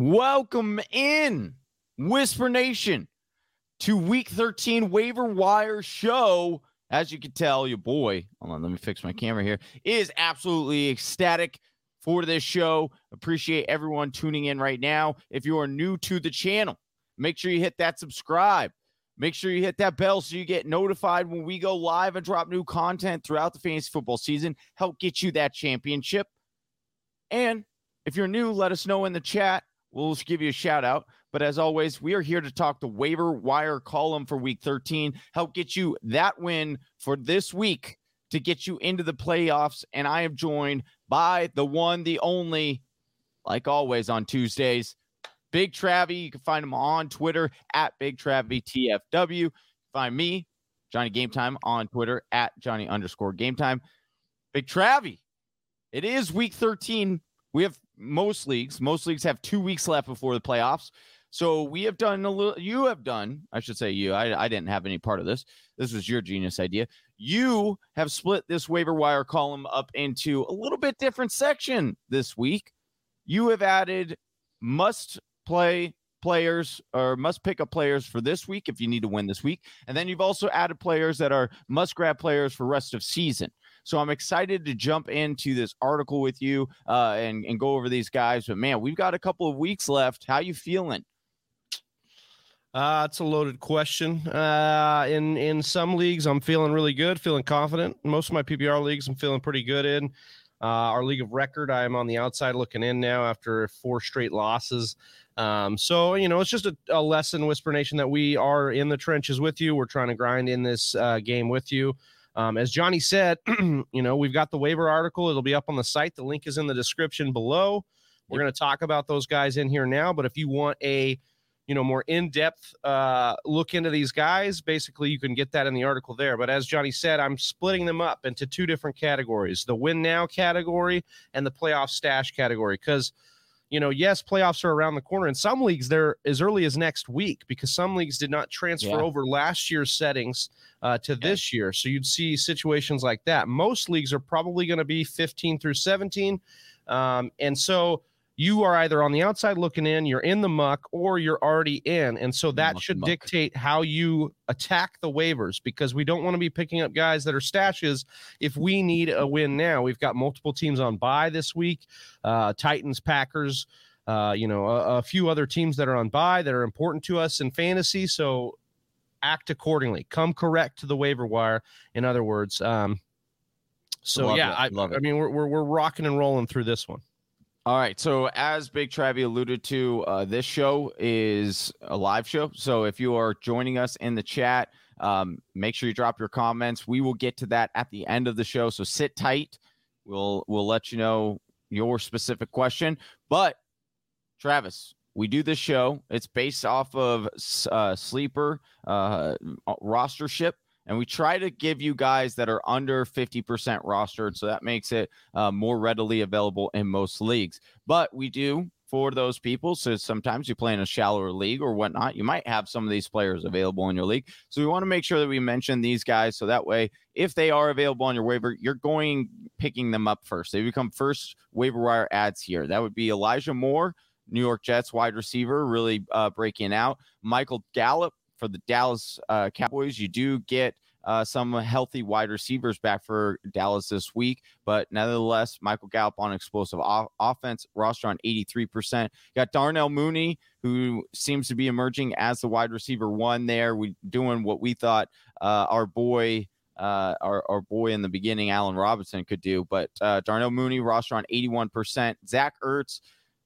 Welcome in, Whisper Nation, to week 13 waiver wire show. As you can tell, your boy, hold on, let me fix my camera here, is absolutely ecstatic for this show. Appreciate everyone tuning in right now. If you are new to the channel, make sure you hit that subscribe. Make sure you hit that bell so you get notified when we go live and drop new content throughout the fantasy football season. Help get you that championship. And if you're new, let us know in the chat. We'll give you a shout out. But as always, we are here to talk the waiver wire column for week 13, help get you that win for this week to get you into the playoffs. And I am joined by the one, the only, like always on Tuesdays, Big Travie. You can find him on Twitter at Big Travie TFW. Find me, Johnny Game Time, on Twitter at Johnny underscore Game Time. Big Travie, it is week 13. We have most leagues. Most leagues have two weeks left before the playoffs. So we have done a little, you have done, I should say you, I, I didn't have any part of this. This was your genius idea. You have split this waiver wire column up into a little bit different section this week. You have added must play players or must pick up players for this week if you need to win this week. And then you've also added players that are must grab players for rest of season. So I'm excited to jump into this article with you uh, and, and go over these guys. But man, we've got a couple of weeks left. How you feeling? Uh, it's a loaded question. Uh, in in some leagues, I'm feeling really good, feeling confident. Most of my PPR leagues, I'm feeling pretty good in. Uh, our league of record, I am on the outside looking in now after four straight losses. Um, so you know, it's just a, a, lesson, Whisper Nation, that we are in the trenches with you. We're trying to grind in this uh, game with you. Um, as Johnny said, you know, we've got the waiver article. It'll be up on the site. The link is in the description below. We're going to talk about those guys in here now. But if you want a you know more in-depth uh, look into these guys basically you can get that in the article there but as johnny said i'm splitting them up into two different categories the win now category and the playoff stash category because you know yes playoffs are around the corner in some leagues they're as early as next week because some leagues did not transfer yeah. over last year's settings uh, to yeah. this year so you'd see situations like that most leagues are probably going to be 15 through 17 um, and so you are either on the outside looking in, you're in the muck, or you're already in. And so that muck, should muck. dictate how you attack the waivers because we don't want to be picking up guys that are stashes if we need a win now. We've got multiple teams on bye this week uh, Titans, Packers. Uh, you know, a, a few other teams that are on bye that are important to us in fantasy. So act accordingly. Come correct to the waiver wire. In other words, um, so love yeah, I, I, mean, we're, we're we're rocking and rolling through this one. All right. So, as Big Travie alluded to, uh, this show is a live show. So, if you are joining us in the chat, um, make sure you drop your comments. We will get to that at the end of the show. So, sit tight. We'll we'll let you know your specific question. But, Travis, we do this show. It's based off of uh, sleeper uh, rostership and we try to give you guys that are under 50% rostered. So that makes it uh, more readily available in most leagues. But we do for those people. So sometimes you play in a shallower league or whatnot. You might have some of these players available in your league. So we want to make sure that we mention these guys. So that way, if they are available on your waiver, you're going picking them up first. They become first waiver wire adds here. That would be Elijah Moore. New York Jets wide receiver, really uh, breaking out. Michael Gallup, for the Dallas uh, Cowboys. You do get uh, some healthy wide receivers back for Dallas this week, but nevertheless, Michael Gallup on explosive off- offense, roster on 83%. You got Darnell Mooney, who seems to be emerging as the wide receiver one there. We doing what we thought uh, our boy. Uh, our, our boy in the beginning, Allen Robinson, could do. But uh, Darnell Mooney, roster on 81%. Zach Ertz,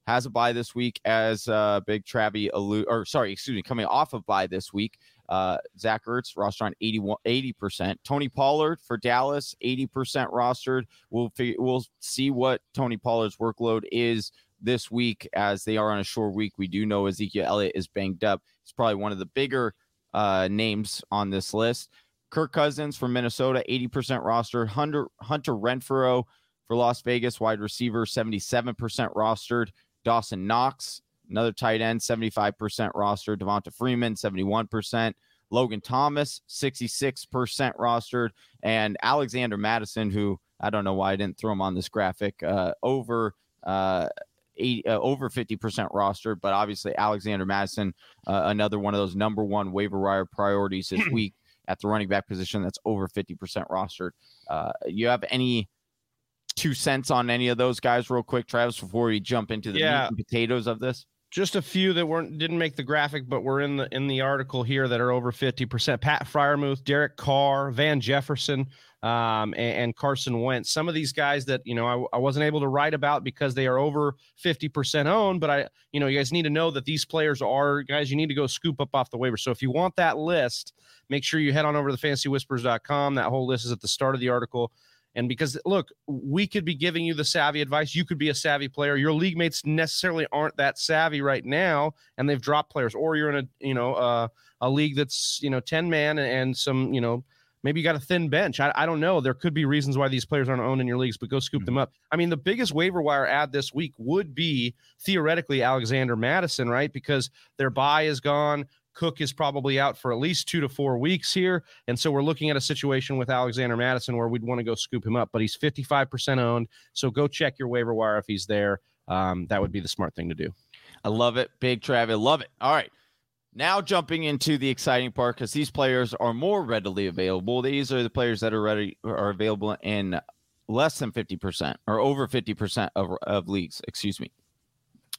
has a bye this week as uh, Big Travie or sorry, excuse me, coming off of bye this week. Uh, Zach Ertz roster on 81, 80%. Tony Pollard for Dallas, 80% rostered. We'll figure, we'll see what Tony Pollard's workload is this week as they are on a short week. We do know Ezekiel Elliott is banged up. He's probably one of the bigger uh, names on this list. Kirk Cousins from Minnesota, 80% rostered. Hunter, Hunter Renfrow for Las Vegas, wide receiver, 77% rostered. Dawson Knox, another tight end, 75% rostered. Devonta Freeman, 71%. Logan Thomas, 66% rostered. And Alexander Mattison, who I don't know why I didn't throw him on this graphic, uh, over uh, eight, uh, over 50% rostered. But obviously, Alexander Mattison, uh, another one of those number one waiver wire priorities this week at the running back position that's over 50% rostered. Uh, you have any two cents on any of those guys, real quick, Travis, before we jump into the yeah. potatoes of this? just a few that weren't didn't make the graphic, but were in the in the article here that are over fifty percent. Pat Freiermuth, Derek Carr, Van Jefferson, um, and, and, Carson Wentz. Some of these guys that you know I, I wasn't able to write about because they are over fifty percent owned. But I, you know, you guys need to know that these players are guys you need to go scoop up off the waiver. So if you want that list, make sure you head on over to the fantasywhispers.com. That whole list is at the start of the article. And because look, we could be giving you the savvy advice. You could be a savvy player. Your league mates necessarily aren't that savvy right now, and they've dropped players. Or you're in a you know uh, a league that's you know ten man and some you know maybe you got a thin bench. I, I don't know. There could be reasons why these players aren't owned in your leagues, but go scoop mm-hmm. them up. I mean, the biggest waiver wire add this week would be theoretically Alexander Mattison, right? Because their bye is gone. Cook is probably out for at least two to four weeks here. And so we're looking at a situation with Alexander Mattison where we'd want to go scoop him up, but he's 55% owned. So go check your waiver wire if he's there. Um, that would be the smart thing to do. I love it. Big Travis. Love it. All right. Now jumping into the exciting part because these players are more readily available. These are the players that are ready are available in less than 50% or over 50% of, of leagues, excuse me.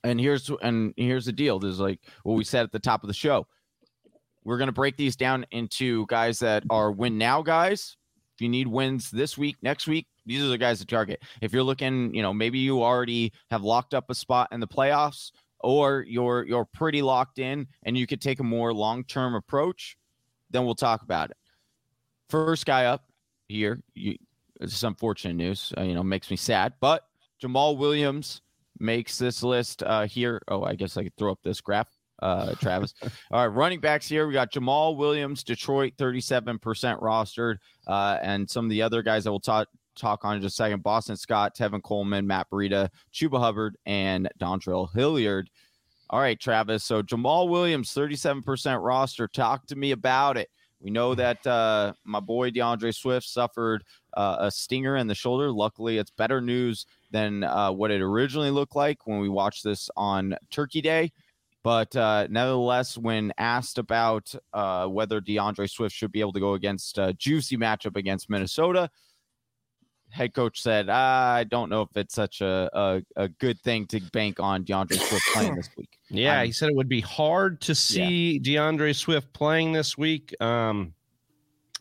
And here's and here's the deal. There's like what we said at the top of the show. We're going to break these down into guys that are win now guys. If you need wins this week, next week, these are the guys to target. If you're looking, you know, maybe you already have locked up a spot in the playoffs or you're you're pretty locked in and you could take a more long-term approach, then we'll talk about it. First guy up here, you, this is unfortunate news. Uh, you know, makes me sad, but Jamaal Williams makes this list uh, here. Oh, I guess I could throw up this graph uh, Travis. All right, running backs here. We got Jamaal Williams, Detroit, 37% rostered. Uh, and some of the other guys that we'll talk talk on in just a second Boston Scott, Tevin Coleman, Matt Breida, Chuba Hubbard, and Dontrell Hilliard. All right, Travis. So Jamaal Williams, 37% roster. Talk to me about it. We know that uh, my boy D'Andre Swift suffered uh, a stinger in the shoulder. Luckily, it's better news than uh, what it originally looked like when we watched this on Turkey Day. But uh, nevertheless, when asked about uh, whether D'Andre Swift should be able to go against a juicy matchup against Minnesota, head coach said, I don't know if it's such a, a, a good thing to bank on D'Andre Swift playing this week. Yeah, um, he said it would be hard to see yeah. D'Andre Swift playing this week. Um,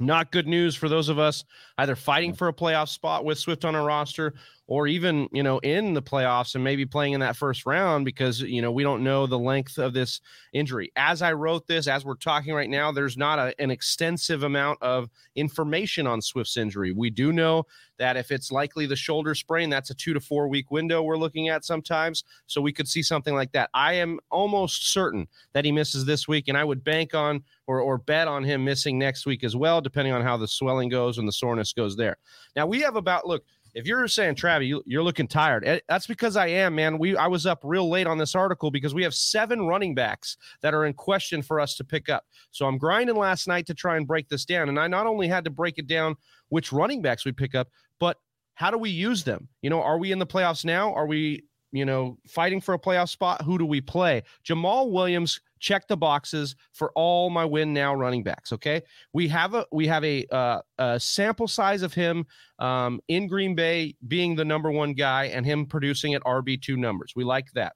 not good news for those of us either fighting for a playoff spot with Swift on a roster or even you know in the playoffs and maybe playing in that first round because you know we don't know the length of this injury. As i wrote this as we're talking right now there's not a, an extensive amount of information on swift's injury. We do know that if it's likely the shoulder sprain that's a two to four week window we're looking at sometimes. So we could see something like that. I am almost certain that he misses this week and i would bank on or, or bet on him missing next week as well depending on how the swelling goes and the soreness goes there. Now we have about look if you're saying Travis, you, you're looking tired, eh, that's because I am, man. We I was up real late on this article because we have seven running backs that are in question for us to pick up. So I'm grinding last night to try and break this down, and I not only had to break it down which running backs we pick up, but how do we use them? You know, are we in the playoffs now? Are we, you know, fighting for a playoff spot? Who do we play? Jamaal Williams check the boxes for all my win now running backs. Okay, we have a we have a, uh, a sample size of him um, in Green Bay being the number one guy and him producing at RB two numbers. We like that.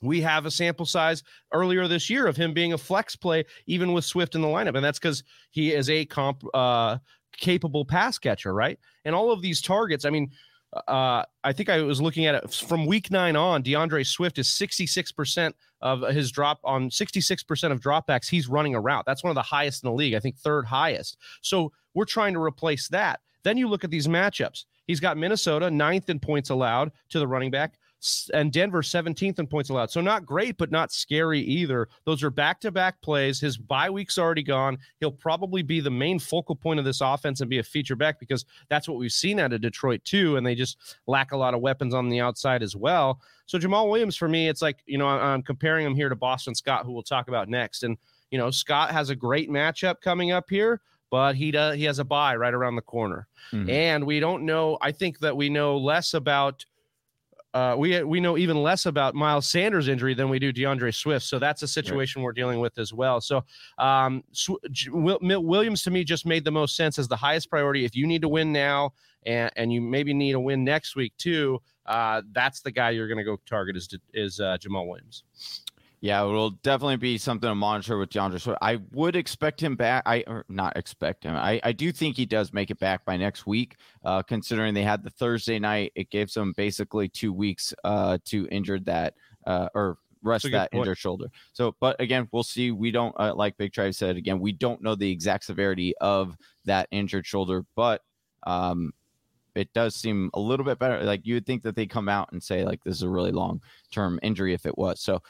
We have a sample size earlier this year of him being a flex play, even with Swift in the lineup, and that's because he is a comp uh, capable pass catcher, right? And all of these targets, I mean uh, I think I was looking at it from week nine on. D'Andre Swift is 66% of his drop on 66% of dropbacks. He's running a route. That's one of the highest in the league. I think third highest. So we're trying to replace that. Then you look at these matchups. He's got Minnesota ninth in points allowed to the running back and Denver 17th in points allowed. So not great, but not scary either. Those are back to back plays. His bye week's already gone. He'll probably be the main focal point of this offense and be a feature back because that's what we've seen out of Detroit too. And they just lack a lot of weapons on the outside as well. So Jamaal Williams, for me, it's like, you know, I'm comparing him here to Boston Scott, who we'll talk about next. And, you know, Scott has a great matchup coming up here but he does he has a bye right around the corner. Mm-hmm. And we don't know I think that we know less about uh, we we know even less about Miles Sanders' injury than we do D'Andre Swift. So that's a situation right. we're dealing with as well. So um, Williams to me just made the most sense as the highest priority. If you need to win now and, and you maybe need a win next week too, uh, that's the guy you're going to go target is is uh, Jamaal Williams. Yeah, it will definitely be something to monitor with D'Andre Swift. I would expect him back. I or not expect him. I, I do think he does make it back by next week. Uh, considering they had the Thursday night, it gives them basically two weeks uh, to injure that uh, or rest that point. injured shoulder. So, but again, we'll see. We don't uh, like Big Trav said again. We don't know the exact severity of that injured shoulder, but um, it does seem a little bit better. Like you would think that they come out and say like this is a really long term injury if it was. So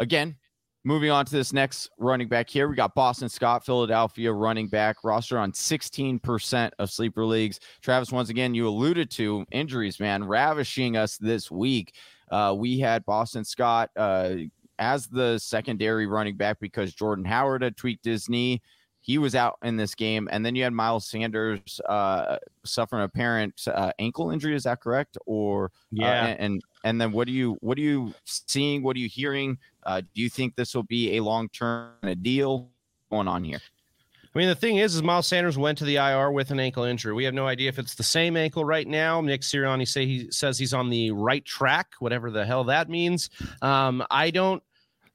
Again, moving on to this next running back here, we got Boston Scott, Philadelphia running back, roster on 16% of sleeper leagues. Travis, once again, you alluded to injuries, man, ravishing us this week. Uh, we had Boston Scott uh, as the secondary running back because Jordan Howard had tweaked his knee. He was out in this game, and then you had Miles Sanders uh, suffering a apparent uh, ankle injury. Is that correct? Or uh, yeah, and, and and then what are you what are you seeing? What are you hearing? Uh, do you think this will be a long term deal going on here? I mean, the thing is, is Miles Sanders went to the IR with an ankle injury. We have no idea if it's the same ankle right now. Nick Sirianni say he says he's on the right track, whatever the hell that means. Um, I don't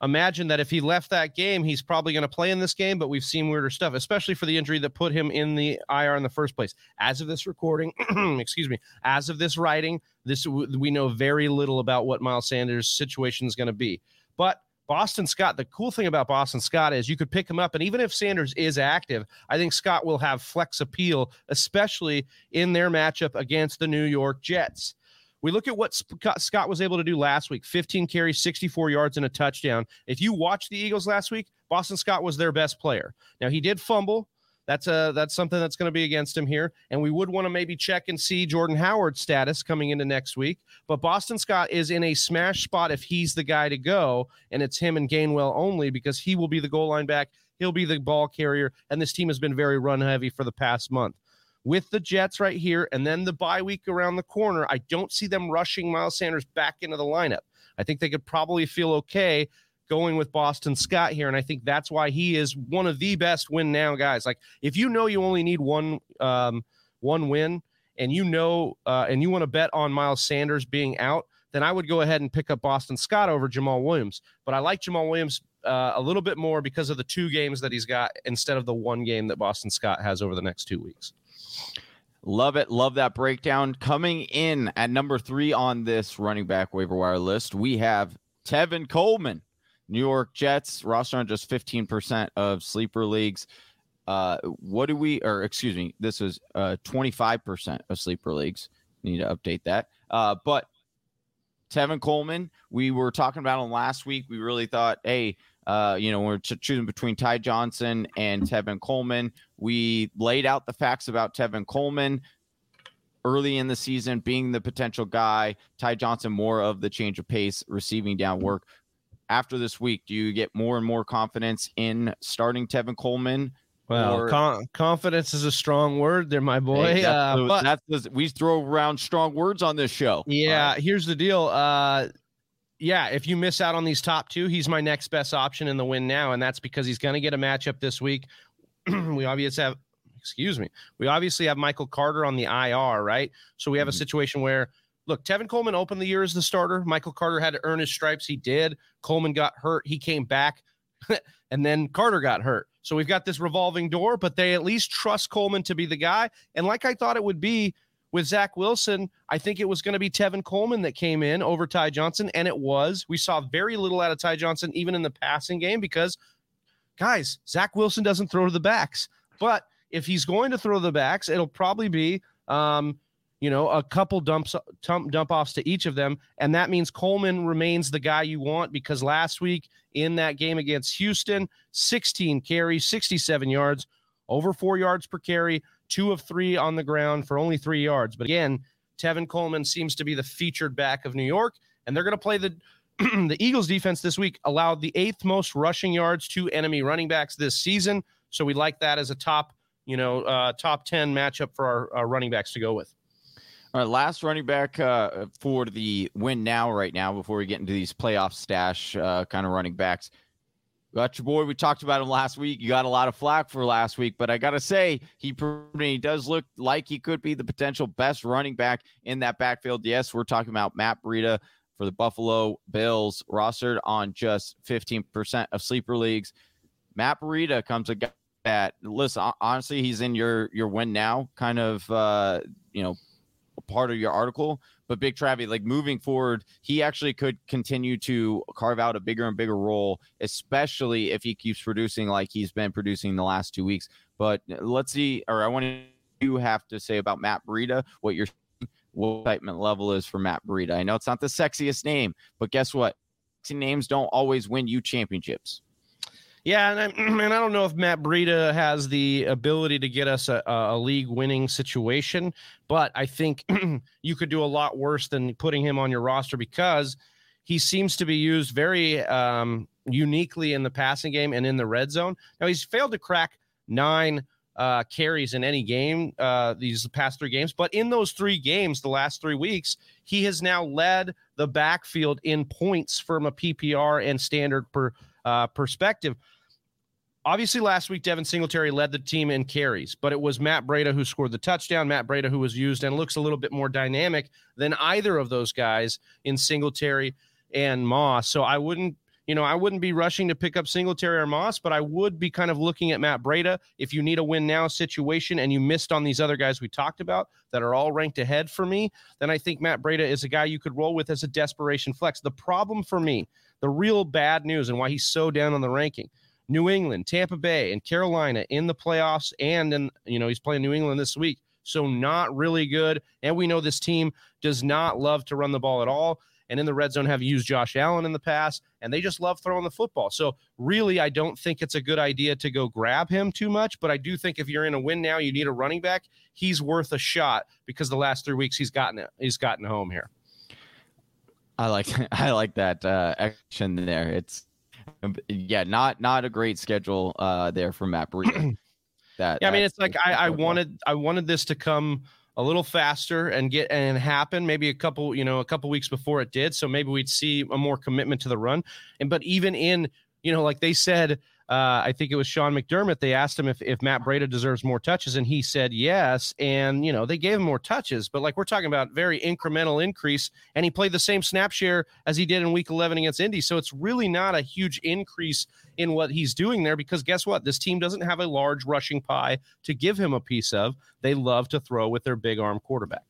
imagine that if he left that game, he's probably going to play in this game, but we've seen weirder stuff, especially for the injury that put him in the IR in the first place. As of this recording, excuse me, as of this writing, this we know very little about what Miles Sanders' situation is going to be. But Boston Scott, the cool thing about Boston Scott is you could pick him up, and even if Sanders is active, I think Scott will have flex appeal, especially in their matchup against the New York Jets. We look at what Scott was able to do last week 15 carries, 64 yards, and a touchdown. If you watch the Eagles last week, Boston Scott was their best player. Now, he did fumble. That's a that's something that's going to be against him here, and we would want to maybe check and see Jordan Howard's status coming into next week. But Boston Scott is in a smash spot if he's the guy to go, and it's him and Gainwell only because he will be the goal line back. He'll be the ball carrier, and this team has been very run heavy for the past month with the Jets right here and then the bye week around the corner, I don't see them rushing Miles Sanders back into the lineup. I think they could probably feel okay going with Boston Scott here. And I think that's why he is one of the best win now guys. Like if you know you only need one um, one win and you know uh, and you want to bet on Miles Sanders being out, then I would go ahead and pick up Boston Scott over Jamaal Williams. But I like Jamaal Williams uh, a little bit more because of the two games that he's got instead of the one game that Boston Scott has over the next two weeks. Love it. Love that breakdown. Coming in at number three on this running back waiver wire list, we have Tevin Coleman, New York Jets, roster on just 15% of sleeper leagues. Uh, what do we, or excuse me, this is uh, 25% of sleeper leagues. Need to update that. Uh, but Tevin Coleman, we were talking about him last week. We really thought, hey, uh, you know, we're choosing between Ty Johnson and Tevin Coleman. We laid out the facts about Tevin Coleman early in the season being the potential guy. Ty Johnson more of the change of pace, receiving down work. After this week, do you get more and more confidence in starting Tevin Coleman? Well, or... con- confidence is a strong word there, my boy. Hey, that's, uh, but, that's we throw around strong words on this show. Yeah, right. here's the deal. Uh, yeah, if you miss out on these top two, he's my next best option in the win now, and that's because he's going to get a matchup this week. we obviously have, excuse me, we obviously have Michael Carter on the IR, right? So we have mm-hmm. a situation where, look, Tevin Coleman opened the year as the starter. Michael Carter had to earn his stripes. He did. Coleman got hurt. He came back, and then Carter got hurt. So we've got this revolving door, but they at least trust Coleman to be the guy. And like I thought it would be with Zach Wilson, I think it was going to be Tevin Coleman that came in over Ty Johnson, and it was. We saw very little out of Ty Johnson, even in the passing game, because guys, Zach Wilson doesn't throw to the backs. But if he's going to throw the backs, it'll probably be um, you know, a couple dumps dump, dump offs to each of them. And that means Coleman remains the guy you want because last week in that game against Houston, 16 carries, 67 yards, over four yards per carry, two of three on the ground for only three yards. But again, Tevin Coleman seems to be the featured back of New York, and they're going to play the the Eagles defense this week allowed the eighth most rushing yards to enemy running backs this season. So we like that as a top, you know, uh, top 10 matchup for our, our running backs to go with. All right, last running back uh, for the win now, right now, before we get into these playoff stash uh, kind of running backs. Got your boy. We talked about him last week. You got a lot of flack for last week, but I gotta say he he does look like he could be the potential best running back in that backfield. Yes, we're talking about Matt Breida for the Buffalo Bills, rostered on just 15% of sleeper leagues. Matt Breida comes a guy that listen. Honestly, he's in your your win now kind of uh, you know part of your article. But Big Travie, like moving forward, he actually could continue to carve out a bigger and bigger role, especially if he keeps producing like he's been producing the last two weeks. But uh, let's see, or I want you have to say about Matt Breida, what your what excitement level is for Matt Breida. I know it's not the sexiest name, but guess what? Sexy names don't always win you championships. Yeah, and I, and I don't know if Matt Breida has the ability to get us a, a league winning situation, but I think you could do a lot worse than putting him on your roster because he seems to be used very um, uniquely in the passing game and in the red zone. Now he's failed to crack nine uh, carries in any game uh, these past three games, but in those three games, the last three weeks, he has now led the backfield in points from a PPR and standard per uh, perspective obviously last week Devin Singletary led the team in carries, but it was Matt Breida who scored the touchdown. Matt Breida who was used and looks a little bit more dynamic than either of those guys in Singletary and Moss. So I wouldn't, you know, I wouldn't be rushing to pick up Singletary or Moss, but I would be kind of looking at Matt Breida. If you need a win now situation and you missed on these other guys we talked about that are all ranked ahead for me, then I think Matt Breida is a guy you could roll with as a desperation flex. The problem for me, the real bad news and why he's so down on the ranking – New England, Tampa Bay, and Carolina in the playoffs. And then, you know, he's playing New England this week. So not really good. And we know this team does not love to run the ball at all. And in the red zone have used Josh Allen in the past, and they just love throwing the football. So really, I don't think it's a good idea to go grab him too much. But I do think if you're in a win now, you need a running back. He's worth a shot because the last three weeks he's gotten it. He's gotten home here. I like I like that uh, action there. It's yeah, not not a great schedule uh, there for Matt Breida. that yeah, I mean, it's like I, I wanted I wanted this to come a little faster and get and happen maybe a couple you know a couple weeks before it did. So maybe we'd see a more commitment to the run. And but even in you know like they said uh, I think it was Sean McDermott. They asked him if, if Matt Breida deserves more touches, and he said yes. And, you know, they gave him more touches, but like we're talking about very incremental increase. And he played the same snap share as he did in week 11 against Indy. So it's really not a huge increase in what he's doing there because guess what? This team doesn't have a large rushing pie to give him a piece of. They love to throw with their big arm quarterback.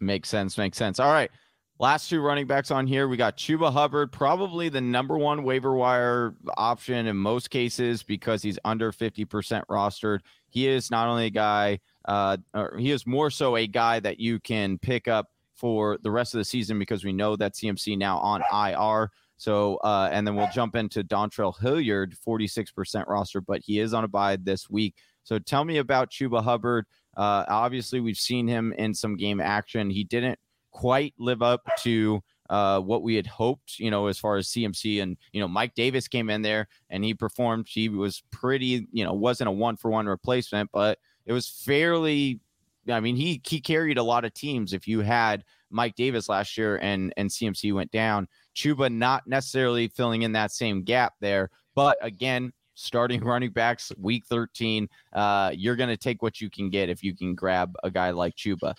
Makes sense. Makes sense. All right. Last two running backs on here, we got Chuba Hubbard, probably the number one waiver wire option in most cases because he's under 50% rostered. He is not only a guy, uh, he is more so a guy that you can pick up for the rest of the season because we know that CMC now on IR. So, uh, and then we'll jump into Dontrell Hilliard, 46% roster, but he is on a bye this week. So tell me about Chuba Hubbard. Uh, obviously, we've seen him in some game action. He didn't quite live up to uh, what we had hoped, you know, as far as CMC and, you know, Mike Davis came in there and he performed. He was pretty, you know, wasn't a one for one replacement, but it was fairly, I mean, he, he carried a lot of teams. If you had Mike Davis last year and, and CMC went down, Chuba not necessarily filling in that same gap there. But again, starting running backs week 13, uh, you're going to take what you can get if you can grab a guy like Chuba.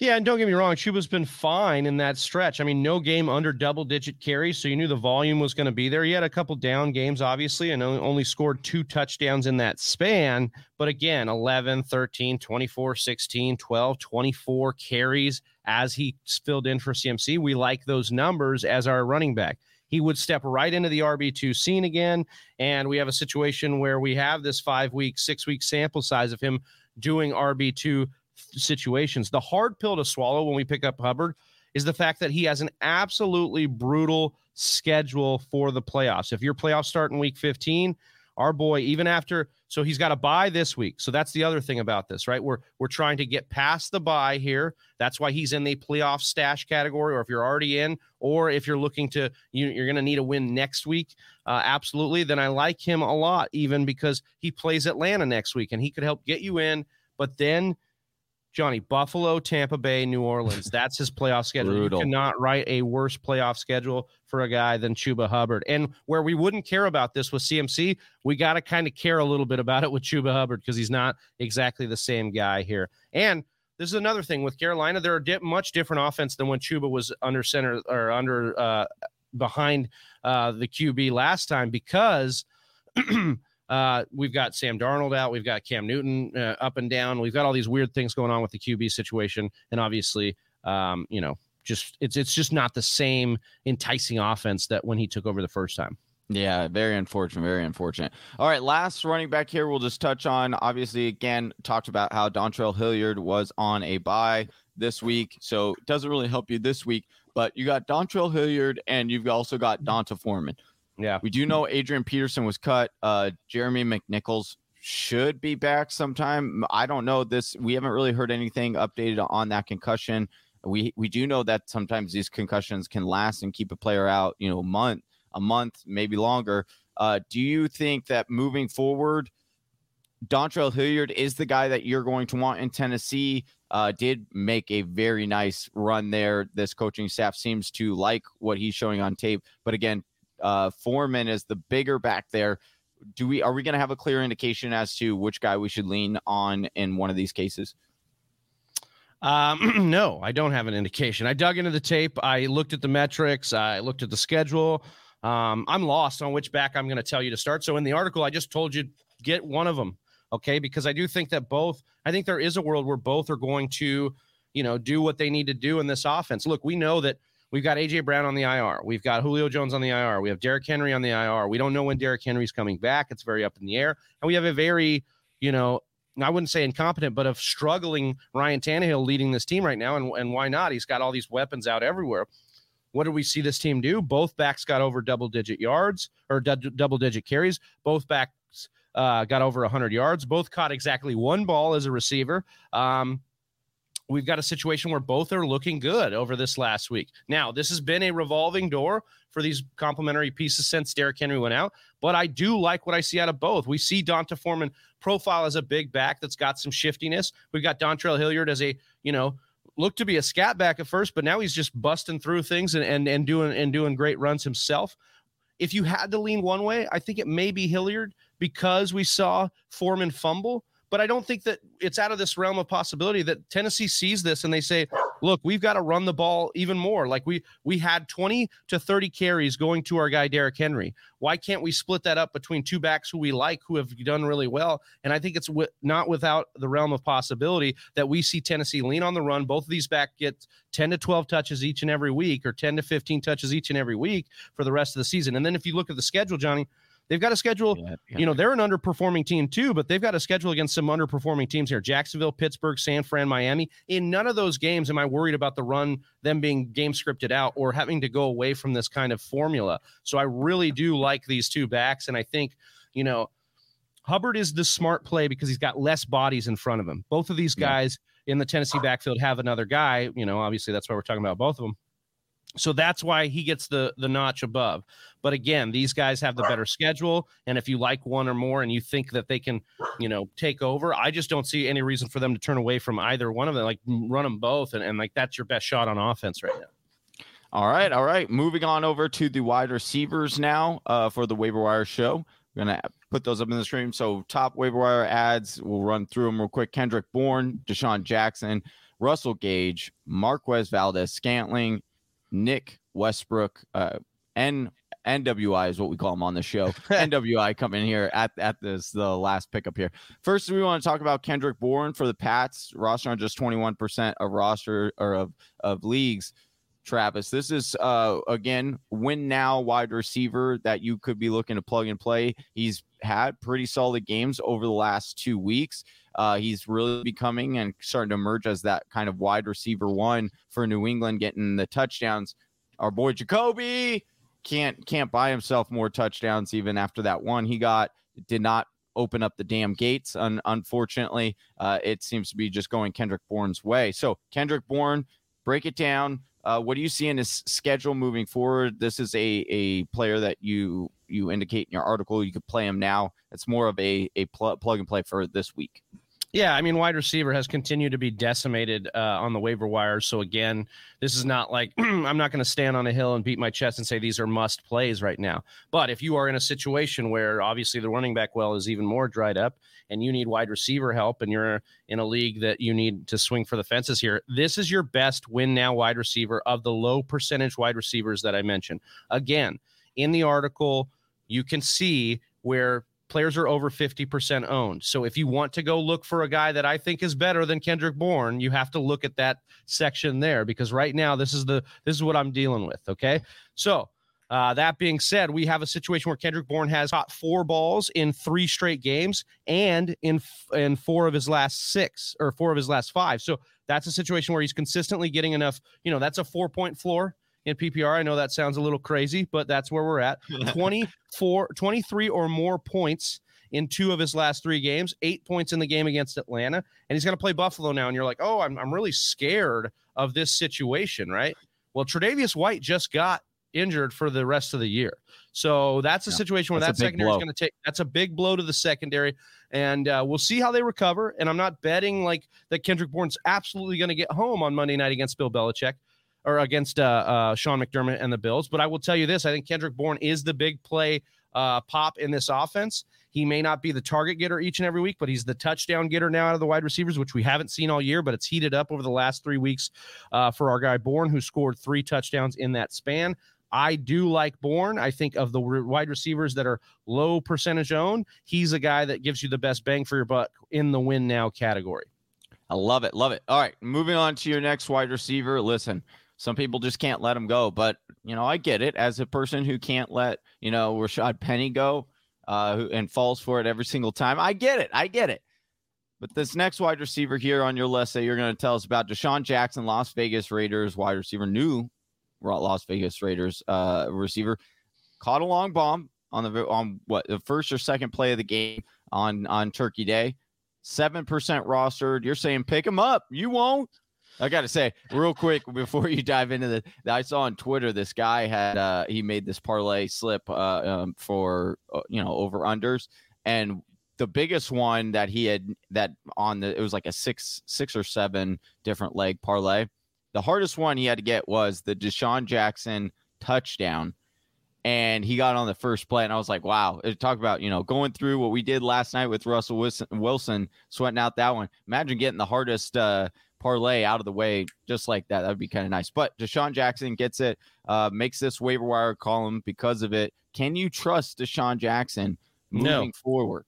Yeah, and don't get me wrong, Chuba's been fine in that stretch. I mean, no game under double digit carries, so you knew the volume was going to be there. He had a couple down games, obviously, and only scored two touchdowns in that span. But again, 11, 13, 24, 16, 12, 24 carries as he filled in for CMC. We like those numbers as our running back. He would step right into the RB2 scene again. And we have a situation where we have this five week, six week sample size of him doing RB2 situations. The hard pill to swallow when we pick up Hubbard is the fact that he has an absolutely brutal schedule for the playoffs. If your playoffs start in week 15, our boy, even after, so he's got a bye this week. So that's the other thing about this, right? We're we're trying to get past the bye here. That's why he's in the playoff stash category. Or if you're already in, or if you're looking to, you, are going to need a win next week, uh, absolutely. Then I like him a lot, even because he plays Atlanta next week and he could help get you in. But then Johnny, Buffalo, Tampa Bay, New Orleans. That's his playoff schedule. Brutal. You cannot write a worse playoff schedule for a guy than Chuba Hubbard. And where we wouldn't care about this with CMC, we got to kind of care a little bit about it with Chuba Hubbard because he's not exactly the same guy here. And this is another thing with Carolina. They're a di- much different offense than when Chuba was under center or under uh, behind uh, the QB last time because uh, we've got Sam Darnold out, we've got Cam Newton uh, up and down, we've got all these weird things going on with the QB situation, and obviously, um, you know, just it's it's just not the same enticing offense that when he took over the first time. Yeah, very unfortunate. Very unfortunate. All right, last running back here. We'll just touch on. Obviously, again, talked about how Dontrell Hilliard was on a bye this week, so it doesn't really help you this week. But you got Dontrell Hilliard, and you've also got D'Onta Foreman. Yeah, we do know Adrian Peterson was cut. Uh, Jeremy McNichols should be back sometime. I don't know this. We haven't really heard anything updated on that concussion. We we do know that sometimes these concussions can last and keep a player out. You know, a month a month, maybe longer. Uh, do you think that moving forward, Dontrell Hilliard is the guy that you're going to want in Tennessee? Uh, did make a very nice run there. This coaching staff seems to like what he's showing on tape. But again, uh, Foreman is the bigger back there. Do we are we going to have a clear indication as to which guy we should lean on in one of these cases? Um, no, I don't have an indication. I dug into the tape. I looked at the metrics. I looked at the schedule. Um, I'm lost on which back I'm going to tell you to start. So in the article, I just told you get one of them, okay? Because I do think that both. I think there is a world where both are going to, you know, do what they need to do in this offense. Look, we know that we've got AJ Brown on the IR, we've got Julio Jones on the IR, we have Derrick Henry on the IR. We don't know when Derrick Henry's coming back. It's very up in the air, and we have a very, you know, I wouldn't say incompetent, but of struggling Ryan Tannehill leading this team right now. And, and why not? He's got all these weapons out everywhere. What do we see this team do? Both backs got over double digit yards or d- double digit carries. Both backs uh, got over 100 yards. Both caught exactly one ball as a receiver. Um, we've got a situation where both are looking good over this last week. Now, this has been a revolving door for these complementary pieces since Derrick Henry went out, but I do like what I see out of both. We see D'Onta Foreman profile as a big back that's got some shiftiness. We've got Dontrell Hilliard as a, you know, looked to be a scat back at first, but now he's just busting through things and and, and doing and doing great runs himself. If you had to lean one way, I think it may be Hilliard because we saw Foreman fumble. But I don't think that it's out of this realm of possibility that Tennessee sees this and they say, look, we've got to run the ball even more. Like we we had 20 to 30 carries going to our guy Derrick Henry. Why can't we split that up between two backs who we like, who have done really well? And I think it's w- not without the realm of possibility that we see Tennessee lean on the run. Both of these back get 10 to 12 touches each and every week, or 10 to 15 touches each and every week for the rest of the season. And then if you look at the schedule, Johnny They've got a schedule. Yeah, yeah. You know, they're an underperforming team too, but they've got a schedule against some underperforming teams here: Jacksonville, Pittsburgh, San Fran, Miami. In none of those games am I worried about the run, them being game scripted out, or having to go away from this kind of formula. So I really do like these two backs, and I think you know. Hubbard is the smart play because he's got less bodies in front of him. Both of these guys yeah. in the Tennessee backfield have another guy. You know, obviously that's why we're talking about both of them. So that's why he gets the the notch above. But again, these guys have the better schedule, and if you like one or more, and you think that they can, you know, take over, I just don't see any reason for them to turn away from either one of them. Like run them both, and, and like that's your best shot on offense right now. All right, all right. Moving on over to the wide receivers now uh, for the waiver wire show. We're gonna put those up in the stream. So top waiver wire adds, we'll run through them real quick. Kendrick Bourne, DeSean Jackson, Russell Gage, Marquez Valdes-Scantling, Nick Westbrook, uh, N NWI is what we call him on the show. NWI coming in here at at this the last pickup here. First, we want to talk about Kendrick Bourne for the Pats roster on just twenty one percent of roster or of of leagues. Travis, this is uh again win now wide receiver that you could be looking to plug and play. He's had pretty solid games over the last two weeks. Uh, he's really becoming and starting to emerge as that kind of wide receiver one for New England, getting the touchdowns. Our boy Jakobi can't can't buy himself more touchdowns even after that one he got. Did not open up the damn gates. Un- unfortunately, uh, it seems to be just going Kendrick Bourne's way. So Kendrick Bourne, break it down. Uh, what do you see in his schedule moving forward? This is a a player that you you indicate in your article. You could play him now. It's more of a a pl- plug and play for this week. Yeah, I mean, wide receiver has continued to be decimated uh, on the waiver wire. So again, this is not like I'm not going to stand on a hill and beat my chest and say these are must plays right now. But if you are in a situation where obviously the running back well is even more dried up, and you need wide receiver help, and you're in a league that you need to swing for the fences here, this is your best win now wide receiver of the low percentage wide receivers that I mentioned. Again, in the article, you can see where players are over 50% owned. So if you want to go look for a guy that I think is better than Kendrick Bourne, you have to look at that section there because right now this is the this is what I'm dealing with, okay? So, uh, that being said, we have a situation where Kendrick Bourne has caught four balls in three straight games and in in four of his last six or four of his last five. So that's a situation where he's consistently getting enough. You know, that's a four point floor in PPR. I know that sounds a little crazy, but that's where we're at. 24, 23 or more points in two of his last three games, eight points in the game against Atlanta. And he's going to play Buffalo now. And you're like, oh, I'm, I'm really scared of this situation, right? Well, Tre'Davious White just got injured for the rest of the year. So that's a yeah, situation where that secondary is going to take. That's a big blow to the secondary, and uh, we'll see how they recover. And I'm not betting like that Kendrick Bourne's absolutely going to get home on Monday night against Bill Belichick or against uh, uh, Sean McDermott and the Bills. But I will tell you this: I think Kendrick Bourne is the big play uh, pop in this offense. He may not be the target getter each and every week, but he's the touchdown getter now out of the wide receivers, which we haven't seen all year, but it's heated up over the last three weeks uh, for our guy Bourne, who scored three touchdowns in that span. I do like Bourne. I think of the wide receivers that are low percentage owned, he's a guy that gives you the best bang for your buck in the win now category. I love it. Love it. All right. Moving on to your next wide receiver. Listen, some people just can't let him go, but you know, I get it as a person who can't let, you know, Rashaad Penny go uh, and falls for it every single time. I get it. I get it. But this next wide receiver here on your list that you're going to tell us about, DeSean Jackson, Las Vegas Raiders wide receiver, new Las Vegas Raiders uh, receiver, caught a long bomb on the on what the first or second play of the game on on Turkey Day. Seven percent rostered. You're saying pick him up. You won't. I got to say, real quick before you dive into the, I saw on Twitter this guy had uh, he made this parlay slip uh, um, for uh, you know over unders, and the biggest one that he had that on the it was like a six six or seven different leg parlay. The hardest one he had to get was the DeSean Jackson touchdown. And he got on the first play, and I was like, wow. It, talk about, you know, going through what we did last night with Russell Wilson, Wilson sweating out that one. Imagine getting the hardest uh, parlay out of the way just like that. That would be kind of nice. But DeSean Jackson gets it, uh, makes this waiver wire column because of it. Can you trust DeSean Jackson moving no. forward?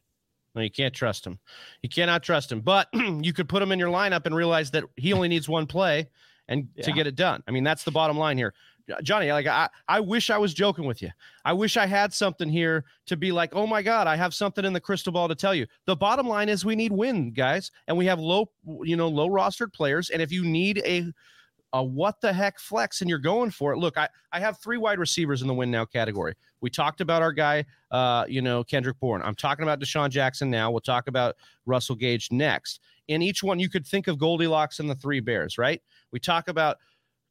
No, you can't trust him. You cannot trust him. But you could put him in your lineup and realize that he only needs one play and yeah. to get it done. I mean, that's the bottom line here. Johnny, like I, I wish I was joking with you. I wish I had something here to be like, oh my God, I have something in the crystal ball to tell you. The bottom line is we need win, guys, and we have low, you know, low rostered players. And if you need a a what the heck flex and you're going for it. Look, I, I have three wide receivers in the win now category. We talked about our guy, uh, you know, Kendrick Bourne. I'm talking about DeSean Jackson now. We'll talk about Russell Gage next. In each one, you could think of Goldilocks and the three bears, right? We talk about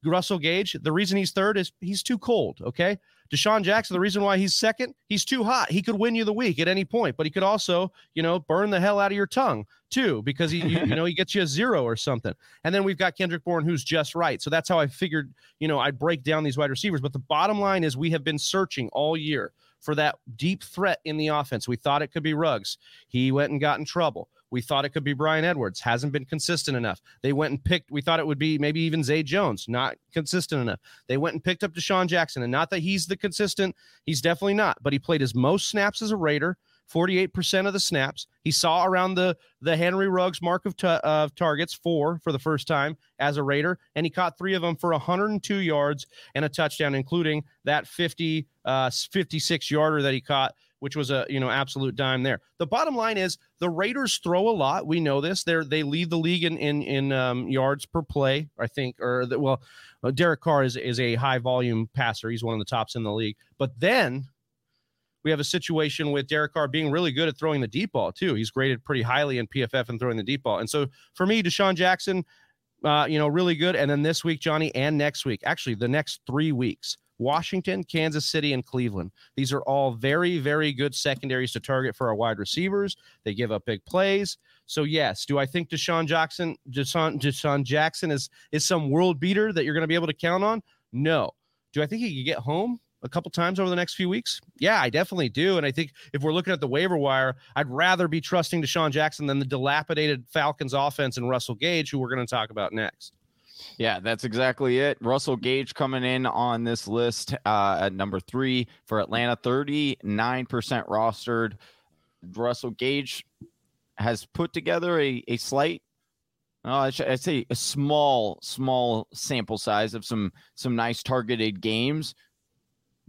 Russell Gage. The reason he's third is he's too cold. Okay. DeSean Jackson, the reason why he's second, he's too hot. He could win you the week at any point, but he could also, you know, burn the hell out of your tongue too, because he, you, you know, he gets you a zero or something. And then we've got Kendrick Bourne, who's just right. So that's how I figured, you know, I'd break down these wide receivers. But the bottom line is we have been searching all year for that deep threat in the offense. We thought it could be Ruggs. He went and got in trouble. We thought it could be Bryan Edwards, hasn't been consistent enough. They went and picked, we thought it would be maybe even Zay Jones, not consistent enough. They went and picked up DeSean Jackson, and not that he's the consistent, he's definitely not, but he played his most snaps as a Raider. 48% of the snaps. He saw around the the Henry Ruggs mark of, t- of targets, four for the first time as a Raider, and he caught three of them for 102 yards and a touchdown, including that 50 uh, 56 yarder that he caught which was a you know absolute dime there. The bottom line is the Raiders throw a lot. We know this. They they lead the league in in, in um, yards per play. I think, or the, well, uh, Derek Carr is is a high volume passer. He's one of the tops in the league. But then we have a situation with Derek Carr being really good at throwing the deep ball too. He's graded pretty highly in PFF and throwing the deep ball. And so for me, DeSean Jackson, uh, you know, really good. And then this week, Johnny, and next week, actually the next three weeks Washington, Kansas City, and Cleveland. These are all very, very good secondaries to target for our wide receivers. They give up big plays. So yes, do I think DeSean Jackson, DeSean, DeSean Jackson is is some world beater that you're going to be able to count on? No. Do I think he could get home? a couple times over the next few weeks? Yeah, I definitely do. And I think if we're looking at the waiver wire, I'd rather be trusting DeSean Jackson than the dilapidated Falcons offense and Russell Gage, who we're going to talk about next. Yeah, that's exactly it. Russell Gage coming in on this list uh, at number three for Atlanta, 39% rostered. Russell Gage has put together a, a slight uh, I'd say a small, small sample size of some some nice targeted games.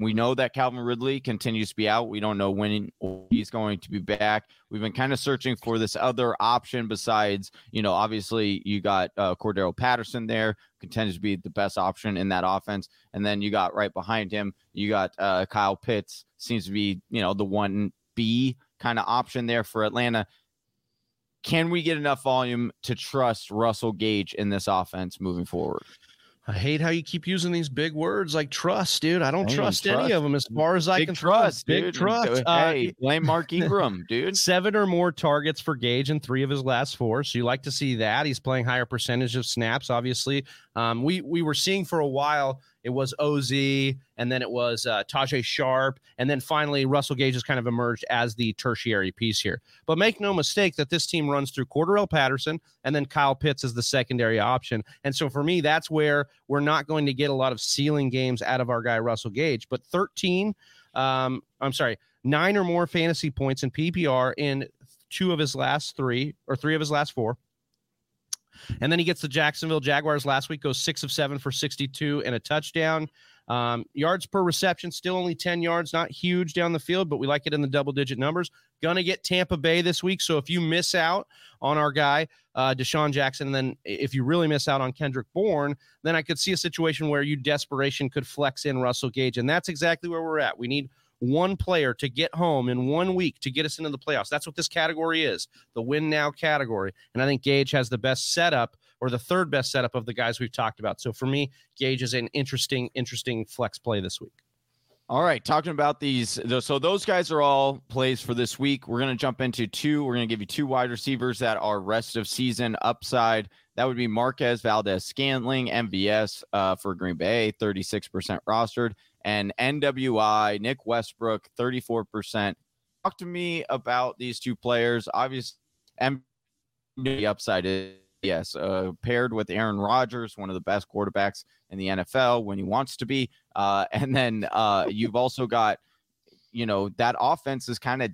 We know that Calvin Ridley continues to be out. We don't know when he's going to be back. We've been kind of searching for this other option besides, you know, obviously you got uh, Cordarrelle Patterson there, continues to be the best option in that offense. And then you got right behind him, you got uh, Kyle Pitts, seems to be, you know, the one B kind of option there for Atlanta. Can we get enough volume to trust Russell Gage in this offense moving forward? I hate how you keep using these big words like trust, dude. I don't trust, trust, any of them as far as I can trust. Big dude. trust. Uh, hey, blame Mark Ingram, dude. Seven or more targets for Gage in three of his last four. So you like to see that. He's playing higher percentage of snaps, obviously. Um, we we were seeing for a while it was Oz, and then it was uh, Tajae Sharpe, and then finally Russell Gage has kind of emerged as the tertiary piece here. But make no mistake that this team runs through Cordarrelle Patterson and then Kyle Pitts is the secondary option. And so for me, that's where we're not going to get a lot of ceiling games out of our guy Russell Gage. But 13, um, I'm sorry, nine or more fantasy points in PPR in two of his last three or three of his last four. And then he gets the Jacksonville Jaguars last week, goes six of seven for 62 and a touchdown. Um, yards per reception, still only 10 yards, not huge down the field, but we like it in the double digit numbers. Gonna get Tampa Bay this week. So if you miss out on our guy, uh, DeSean Jackson, and then if you really miss out on Kendrick Bourne, then I could see a situation where you desperation could flex in Russell Gage. And that's exactly where we're at. We need one player to get home in one week to get us into the playoffs. That's what this category is the win now category. And I think Gage has the best setup or the third best setup of the guys we've talked about. So for me, Gage is an interesting, interesting flex play this week. All right, talking about these. So those guys are all plays for this week. We're going to jump into two. We're going to give you two wide receivers that are rest of season upside. That would be Marquez Valdes Scantling, MVS uh, for Green Bay, 36% rostered and NWI, Nick Westbrook, 34%. Talk to me about these two players. Obviously, the upside is yes, uh, paired with Aaron Rodgers, one of the best quarterbacks in the NFL when he wants to be. Uh, and then uh, you've also got, you know, that offense is kind of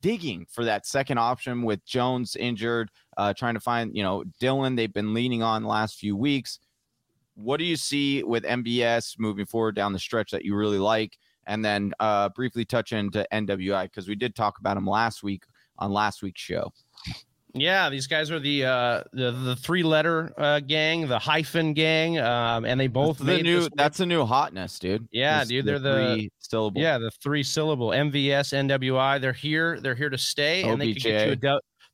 digging for that second option with Jones injured, uh, trying to find, you know, Dillon. they've been leaning on the last few weeks what do you see with MVS moving forward down the stretch that you really like? And then uh, briefly touch into NWI because we did talk about him last week on last week's show. Yeah, these guys are the uh, the, the three letter uh, gang, the hyphen gang, um, and they both that's the new. That's a new hotness, dude. Yeah, dude, they're the, three syllable. Yeah, the three syllable MVS NWI. They're here. They're here to stay, OBJ. and they can get you a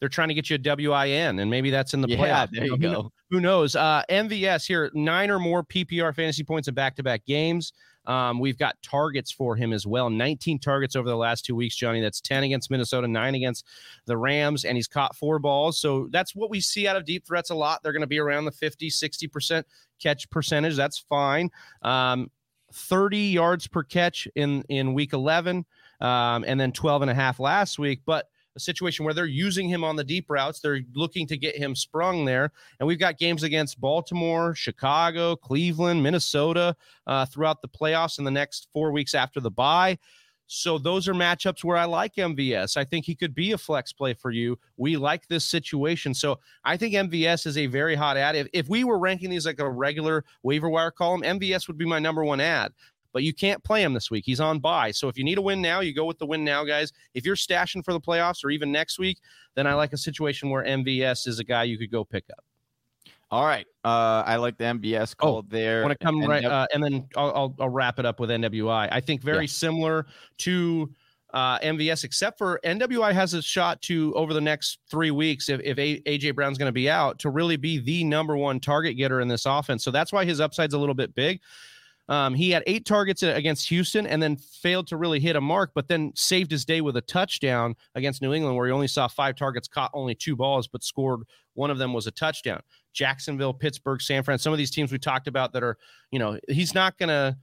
they're trying to get you a WIN, and maybe that's in the yeah, playoff. There you, know, go. Who, knows? Uh, MVS here, nine or more PPR fantasy points in back to back games. Um, we've got targets for him as well 19 targets over the last two weeks, Johnny. That's 10 against Minnesota, nine against the Rams, and he's caught four balls. So that's what we see out of deep threats a lot. They're going to be around the 50, 60% catch percentage. That's fine. Um, 30 yards per catch in, in week 11, um, and then 12 and a half last week. But a situation where they're using him on the deep routes. They're looking to get him sprung there. And we've got games against Baltimore, Chicago, Cleveland, Minnesota uh, throughout the playoffs in the next four weeks after the bye. So those are matchups where I like MVS. I think he could be a flex play for you. We like this situation. So I think MVS is a very hot ad. If, if we were ranking these like a regular waiver wire column, MVS would be my number one ad but you can't play him this week. He's on bye. So if you need a win now, you go with the win now, guys. If you're stashing for the playoffs or even next week, then I like a situation where MVS is a guy you could go pick up. All right. Uh, I like the MVS call oh, there. Want to come and, right, uh, and then I'll, I'll, I'll, wrap it up with NWI. I think very yeah. similar to uh, MVS, except for NWI has a shot to over the next three weeks, if, if AJ Brown's going to be out, to really be the number one target getter in this offense. So that's why his upside's a little bit big. Um, he had eight targets against Houston and then failed to really hit a mark, but then saved his day with a touchdown against New England, where he only saw five targets, caught only two balls, but scored one of them was a touchdown. Jacksonville, Pittsburgh, San Fran, some of these teams we talked about that are, you know, he's not going to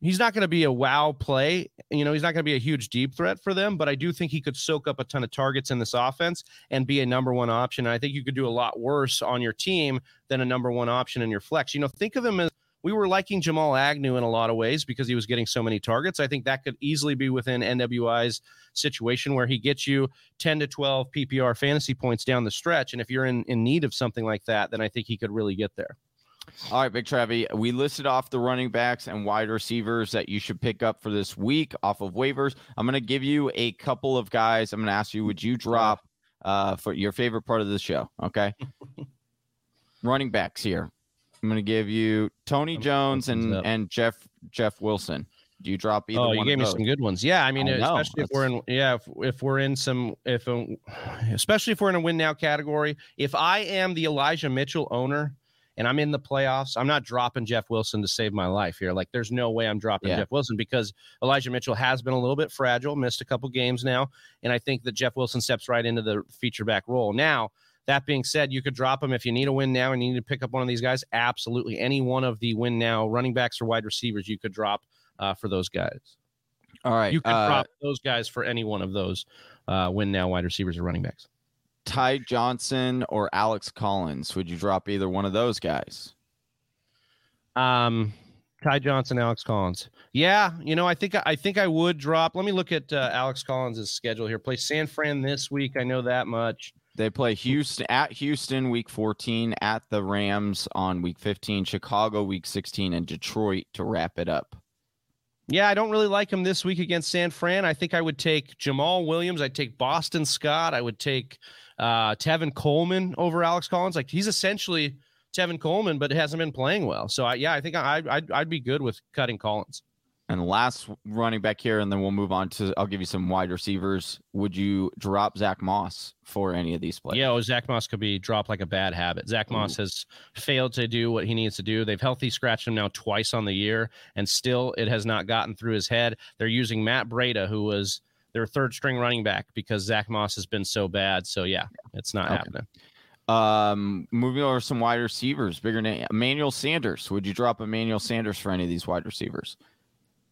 he's not going to be a wow play. You know, he's not going to be a huge deep threat for them, but I do think he could soak up a ton of targets in this offense and be a number one option. And I think you could do a lot worse on your team than a number one option in your flex. You know, think of him as we were liking Jamal Agnew in a lot of ways because he was getting so many targets. I think that could easily be within NWI's situation where he gets you 10 to 12 PPR fantasy points down the stretch. And if you're in, in need of something like that, then I think he could really get there. All right, Big Travie, we listed off the running backs and wide receivers that you should pick up for this week off of waivers. I'm going to give you a couple of guys. I'm going to ask you, would you drop uh, for your favorite part of the show? Okay. running backs here. I'm going to give you Tony Jones and and Jeff Jeff Wilson. Do you drop either? Oh, you gave me those? some good ones. Yeah, I mean, I especially if we're in, yeah, if, if we're in some, if, um, especially if we're in a win now category. If I am the Elijah Mitchell owner and I'm in the playoffs, I'm not dropping Jeff Wilson to save my life here. Like, there's no way I'm dropping Yeah. Jeff Wilson because Elijah Mitchell has been a little bit fragile, missed a couple games now, and I think that Jeff Wilson steps right into the feature back role now. That being said, you could drop him if you need a win now and you need to pick up one of these guys. Absolutely, any one of the win now running backs or wide receivers, you could drop uh, for those guys. All right. You could uh, drop those guys for any one of those uh, win now wide receivers or running backs. Ty Johnson or Alex Collins. Would you drop either one of those guys? Um, Ty Johnson, Alex Collins. Yeah, you know, I think I think I would drop. Let me look at uh, Alex Collins' schedule here. Play San Fran this week. I know that much. They play Houston at Houston week 14, at the Rams on week 15, Chicago week 16, and Detroit to wrap it up. Yeah, I don't really like him this week against San Fran. I think I would take Jamaal Williams. I'd take Boston Scott. I would take uh, Tevin Coleman over Alex Collins. Like he's essentially Tevin Coleman, but hasn't been playing well. So I, yeah, I think I, I'd, I'd be good with cutting Collins. And last running back here, and then we'll move on to I'll give you some wide receivers. Would you drop Zach Moss for any of these players? Yeah, well, Zach Moss could be dropped like a bad habit. Zach Moss has failed to do what he needs to do. They've healthy scratched him now twice on the year, and still it has not gotten through his head. They're using Matt Breida, who was their third string running back, because Zach Moss has been so bad. So yeah, it's not Okay. happening. Um, moving over some wide receivers, bigger name, Emmanuel Sanders. Would you drop Emmanuel Sanders for any of these wide receivers?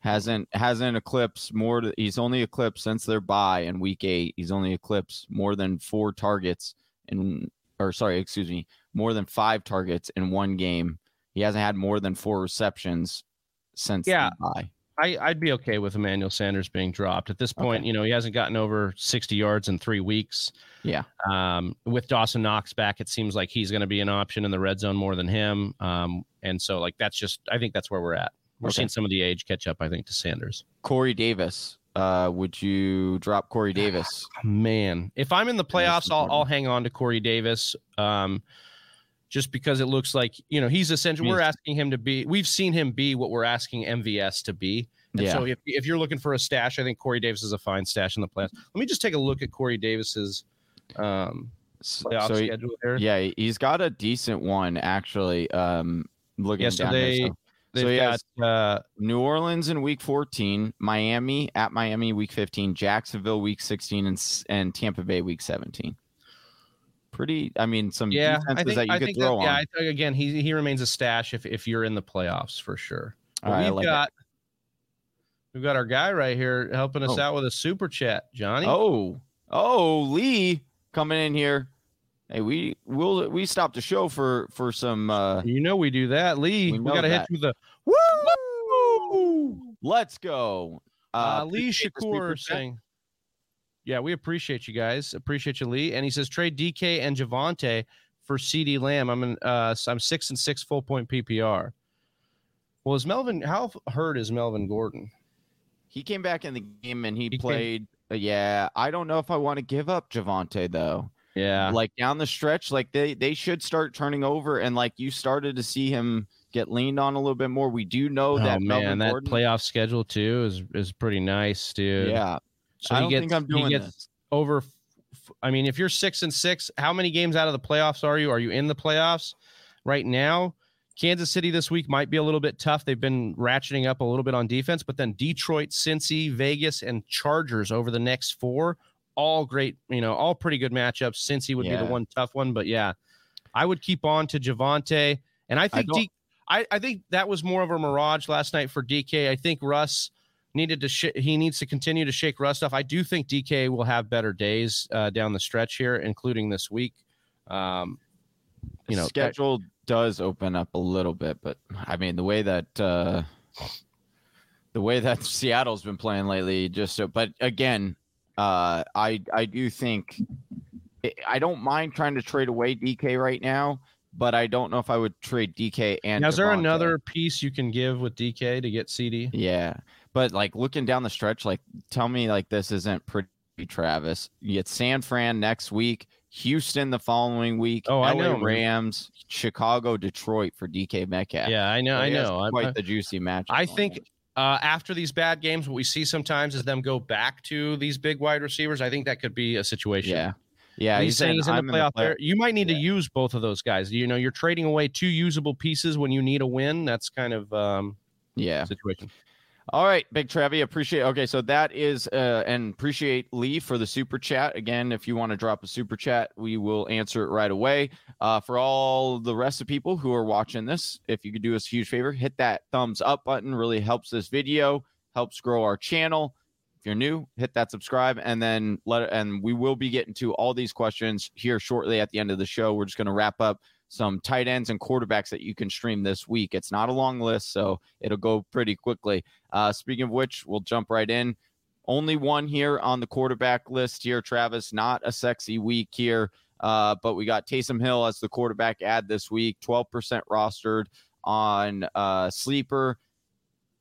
Hasn't hasn't eclipsed more. To, he's only eclipsed since their bye in week eight. He's only eclipsed more than four targets in, or sorry, excuse me, more than five targets in one game. He hasn't had more than four receptions since Yeah. the bye. I, I'd be okay with Emmanuel Sanders being dropped at this point. Okay. You know, he hasn't gotten over 60 yards in three weeks. Yeah. Um, with Dawson Knox back, it seems like he's going to be an option in the red zone more than him. Um, and so, like, that's just, I think that's where we're at. We're Okay. seeing some of the age catch up, I think, to Sanders. Corey Davis. Uh, would you drop Corey Davis? Man, if I'm in the playoffs, I'll. I'll hang on to Corey Davis. Um, just because it looks like you know he's essential. We're asking him to be. We've seen him be what we're asking MVS to be. And Yeah. so if, if you're looking for a stash, I think Corey Davis is a fine stash in the playoffs. Let me just take a look at Corey Davis's um, S- playoff so he- schedule here. Yeah, he's got a decent one actually. Um, looking so down there. So They've so he got uh, New Orleans in week 14, Miami at Miami week 15, Jacksonville week 16, and and Tampa Bay week 17. Pretty, I mean, some yeah. defenses think that you I could throw that, on. yeah. I think, again, he he remains a stash if if you're in the playoffs for sure. All right, we've like it. got we've got our guy right here helping us Oh. out with a super chat, Johnny. Oh, oh, Lee coming in here. Hey, we will we stop the show for for some. uh You know we do that, Lee. We We, got to hit you with the woo. Let's go, Uh, Lee the super Shakur saying, "Yeah, we appreciate you guys. Appreciate you, Lee." And he says, "Trade DK and Javonte for CeeDee Lamb. I'm in. Uh, I'm six and six full point PPR. Well, is Melvin? How hurt is Melvin Gordon? He came back in the game and he, He came- played. uh, yeah, I don't know if I want to give up Javonte though. Yeah, like down the stretch, like they they should start turning over, and like you started to see him get leaned on a little bit more. We do know oh that man, Melvin that Gordon, playoff schedule too is is pretty nice, dude. yeah. so I he don't gets think I'm he doing gets this. over. I mean, if you're six and six, how many games out of the playoffs are you? Are you in the playoffs right now? Kansas City this week might be a little bit tough. They've been ratcheting up a little bit on defense, but then Detroit, Cincy, Vegas, and Chargers over the next four, all great, you know, all pretty good matchups. Cincy would Yeah. be the one tough one, but yeah, I would keep on to Javonte. And I think don't- D- I, I think that was more of a mirage last night for DK. I think Russ needed to sh- he needs to continue to shake Russ off. I do think DK will have better days uh, down the stretch here, including this week. Um, you know, schedule does open up a little bit, but I mean the way that uh the way that Seattle's been playing lately, just so. But again, uh, I I do think I don't mind trying to trade away DK right now, but I don't know if I would trade DK and. Now, is there Devontae. another piece you can give with DK to get CeeDee? Yeah, but like looking down the stretch, like tell me like this isn't pretty, Travis. You get San Fran next week, Houston the following week. Oh, I LA know. Rams, Chicago, Detroit for DK Metcalf. Yeah, I know. So I know. I'm- quite the juicy match. I think uh, after these bad games, what we see sometimes is them go back to these big wide receivers. I think that could be a situation. Yeah, yeah. he's saying he's in the playoff play- there. You might need Yeah. to use both of those guys. You know, you're trading away two usable pieces when you need a win. That's kind of um, Yeah. situation. All right, Big Trevi, appreciate. Okay, so that is uh, and appreciate Lee for the super chat. Again, if you want to drop a super chat, we will answer it right away. Uh, for all the rest of people who are watching this, if you could do us a huge favor, hit that thumbs up button. Really helps this video, helps grow our channel. If you're new, hit that subscribe, and then let. And we will be getting to all these questions here shortly at the end of the show. We're just going to wrap up some tight ends and quarterbacks that you can stream this week. It's not a long list, so it'll go pretty quickly. Uh, speaking of which, we'll jump right in. Only one here on the quarterback list here, Travis. Not a sexy week here, uh, but we got Taysom Hill as the quarterback ad this week, 12% rostered on uh, Sleeper.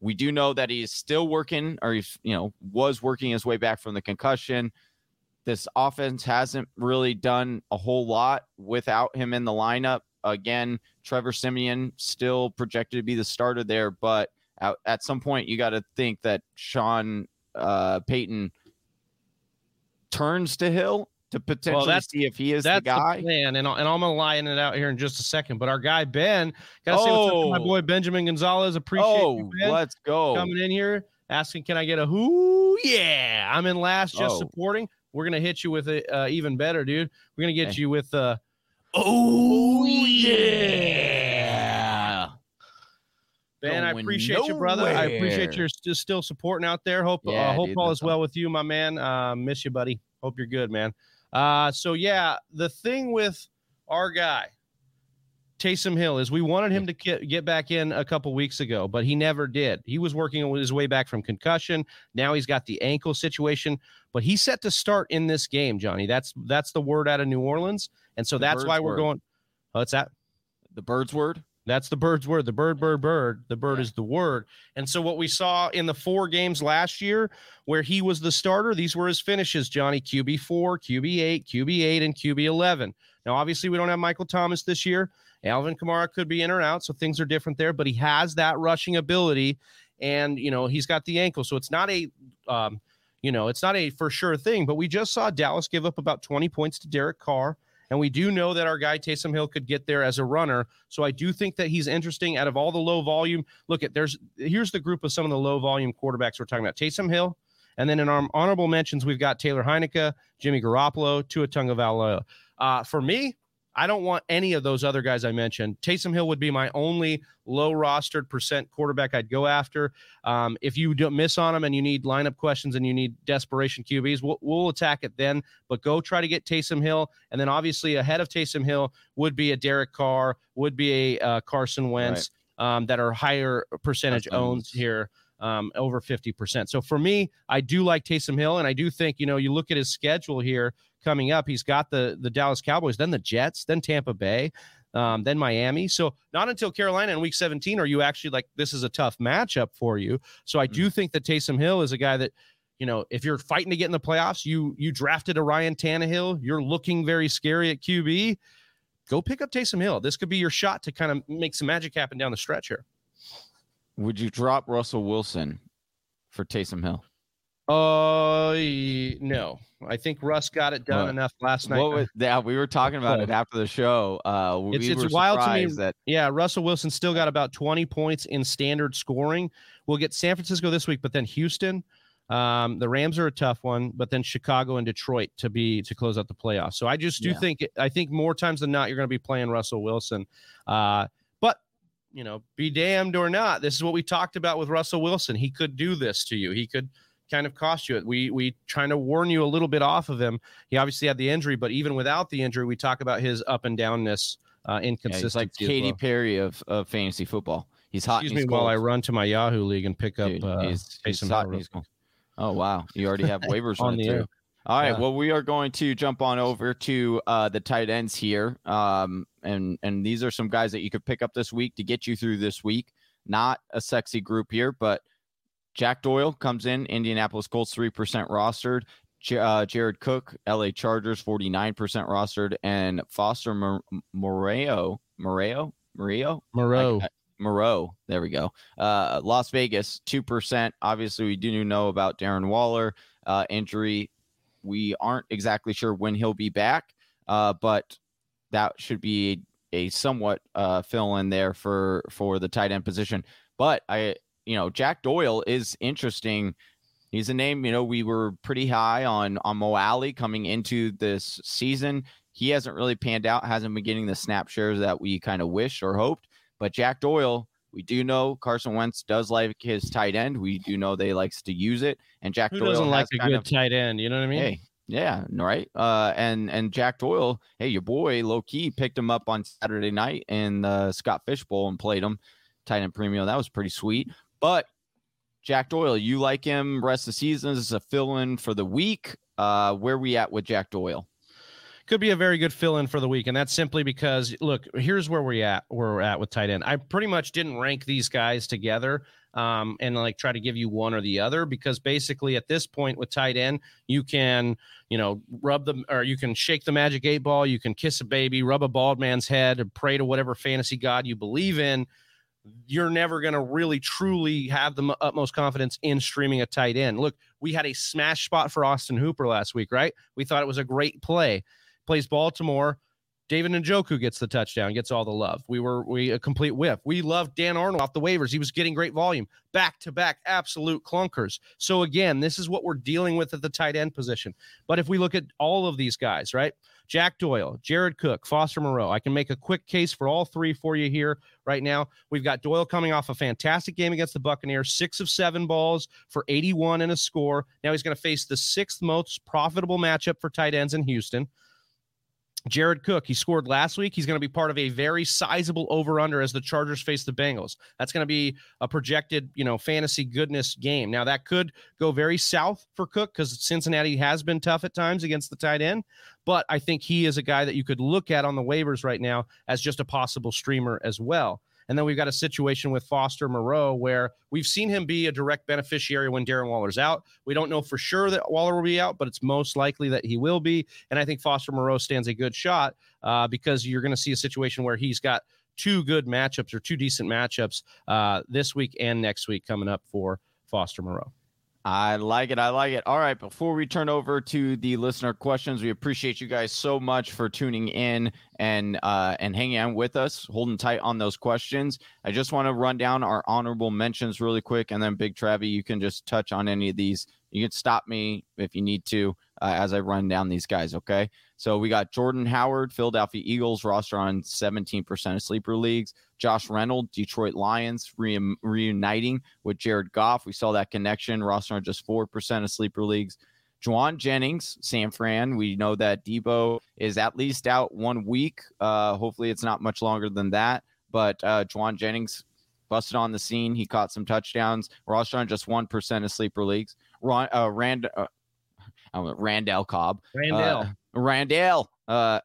We do know that he's still working, or he's, you know, was working his way back from the concussion. This offense hasn't really done a whole lot without him in the lineup. Again, Trevor Siemian still projected to be the starter there, but at, at some point you got to think that Sean uh, Payton turns to Hill to potentially that's- see if he is That's the guy. plan, and, and I'm gonna line it out here in just a second. But our guy Ben, gotta say what's up to my Oh. boy Benjamin Gonzalez. Appreciate oh, you, Ben, let's go. coming in here asking, "Can I get a who? Yeah, I'm in last, just Oh. supporting." We're gonna hit you with it uh, even better, dude. We're gonna get Hey. you with uh, Oh, yeah. Ben, I Going appreciate you, brother. I appreciate nowhere. your st- still supporting out there. Hope uh, hope dude, all is well with you, my man. Uh, miss you, buddy. Hope you're good, man. Uh, so yeah, the thing with our guy, Taysom Hill, is we wanted him to get, get back in a couple weeks ago, but he never did. He was working his way back from concussion. Now he's got the ankle situation, but he's set to start in this game, Johnny. That's that's the word out of New Orleans, and so The that's why we're word. going. Oh, it's that. The bird's word. That's the bird's word. The bird, bird, bird. The bird is the word. And so, what we saw in the four games last year where he was the starter, these were his finishes Johnny QB4, QB8, QB8, and QB11. Now, obviously, we don't have Michael Thomas this year. Alvin Kamara could be in or out, so things are different there, but he has that rushing ability. And, you know, he's got the ankle. So, it's not a, um, you know, it's not a for sure thing, but we just saw Dallas give up about 20 points to Derek Carr. And we do know that our guy Taysom Hill could get there as a runner. So I do think that he's interesting out of all the low volume. Look at there's here's the group of some of the low volume quarterbacks we're talking about. Taysom Hill. And then in our honorable mentions, we've got Taylor Heinicke, Jimmy Garoppolo, Tua Tagovailoa. Uh, for me, I don't want any of those other guys I mentioned. Taysom Hill would be my only low rostered percent quarterback I'd go after. Um, if you don't miss on him and you need lineup questions and you need desperation QBs, we'll, we'll attack it then. But go try to get Taysom Hill, and then obviously ahead of Taysom Hill would be a Derek Carr, would be a uh, Carson Wentz um, that are higher percentage owns here. Um, over 50%. So for me, I do like Taysom Hill, and I do think, you know, you look at his schedule here coming up. He's got the the Dallas Cowboys, then the Jets, then Tampa Bay, um, then Miami. So not until Carolina in Week 17 are you actually like this is a tough matchup for you. So I do think that Taysom Hill is a guy that, you know, if you're fighting to get in the playoffs, you you drafted a Ryan Tannehill, you're looking very scary at QB. Go pick up Taysom Hill. This could be your shot to kind of make some magic happen down the stretch here. Would you drop Russell Wilson for Taysom Hill? Uh, no. I think Russ got it done enough last night. What was, yeah, we were talking about it after the show. Uh, we It's- it's were wild to me- that Yeah, Russell Wilson still got about 20 points in standard scoring. We'll get San Francisco this week, but then Houston. Um, the Rams are a tough one, but then Chicago and Detroit to be to close out the playoffs. So I just do Yeah. think I think more times than not you're going to be playing Russell Wilson. Uh, you know, be damned or not, this is what we talked about with Russell Wilson. He could do this to you. He could kind of cost you it. We we trying to warn you a little bit off of him. He obviously had the injury, but even without the injury, we talk about his up and downness, uh, yeah, inconsistency. he's like Katy well. Perry of, of fantasy football. He's hot. Excuse me he's while I run to my Yahoo league and pick up Dude, uh, he's, he's hot Hill and real he's. Oh wow, you already have waivers On on the too. air. All right. Yeah. Well, we are going to jump on over to uh, the tight ends here, um, and and these are some guys that you could pick up this week to get you through this week. Not a sexy group here, but Jack Doyle comes in. Indianapolis Colts three percent rostered. J- uh, Jared Cook, L.A. Chargers forty nine percent rostered, and Foster Mor- Moreo, Moreo, Moreo, Moreau. Moreau. There we go. Uh, Las Vegas, 2%. Obviously, we do know about Darren Waller uh, injury. We aren't exactly sure when he'll be back, uh, but that should be a, somewhat uh, fill in there for for the tight end position. But I, you know, Jack Doyle is interesting. He's a name, you know, we were pretty high on on Mo Alley coming into this season. He hasn't really panned out, hasn't been getting the snap shares that we kind of wished or hoped. But Jack Doyle, we do know Carson Wentz does like his tight end. We do know they likes to use it, and Jack Who Doyle doesn't like a good of- tight end? You know what I mean? Hey, yeah, right. Uh, and and Jack Doyle, hey, your boy low key picked him up on Saturday night in the Scott Fish Bowl and played him tight end premium. That was pretty sweet. But Jack Doyle, you like him rest of the season as a fill in for the week. Uh, where we at with Jack Doyle? could be a very good fill in for the week. And that's simply because, look, here's where we're at, where we're at with tight end. I pretty much didn't rank these guys together um, and like try to give you one or the other because basically at this point with tight end, you can, you know, rub them or you can shake the magic eight ball, you can kiss a baby, rub a bald man's head, and pray to whatever fantasy god you believe in. You're never going to really truly have the utmost confidence in streaming a tight end. Look, we had a smash spot for Austin Hooper last week, right? We thought it was a great play plays Baltimore. David Njoku gets the touchdown, gets all the love. We were we a complete whiff. We loved Dan Arnold off the waivers. He was getting great volume, back to back, absolute clunkers. So again, this is what we're dealing with at the tight end position. But if we look at all of these guys, right? Jack Doyle, Jared Cook, Foster Moreau. I can make a quick case for all three for you here right now. We've got Doyle coming off a fantastic game against the Buccaneers, six of seven balls for 81 and a score. Now he's going to face the sixth most profitable matchup for tight ends in Houston. Jared Cook, he scored last week. He's going to be part of a very sizable over under as the Chargers face the Bengals. That's going to be a projected, you know, fantasy goodness game. Now, that could go very south for Cook because Cincinnati has been tough at times against the tight end. But I think he is a guy that you could look at on the waivers right now as just a possible streamer as well. And then we've got a situation with Foster Moreau where we've seen him be a direct beneficiary when Darren Waller's out. We don't know for sure that Waller will be out, but it's most likely that he will be. And I think Foster Moreau stands a good shot uh, because you're going to see a situation where he's got two good matchups or two decent matchups uh, this week and next week coming up for Foster Moreau. I like it. I like it. All right. Before we turn over to the listener questions, we appreciate you guys so much for tuning in and uh, and hanging out with us, holding tight on those questions. I just want to run down our honorable mentions really quick, and then Big Travi, you can just touch on any of these. You can stop me if you need to uh, as I run down these guys. Okay. So we got Jordan Howard, Philadelphia Eagles roster on 17% of sleeper leagues. Josh Reynolds, Detroit Lions, re- reuniting with Jared Goff. We saw that connection. Roster on just 4% of sleeper leagues. Jauan Jennings, San Fran. We know that Deebo is at least out one week. Uh, hopefully, it's not much longer than that. But uh, Jauan Jennings busted on the scene. He caught some touchdowns. Roster on just 1% of sleeper leagues. Ron, uh, Rand, uh, Randall Cobb. Randall. Uh, Randall. Uh,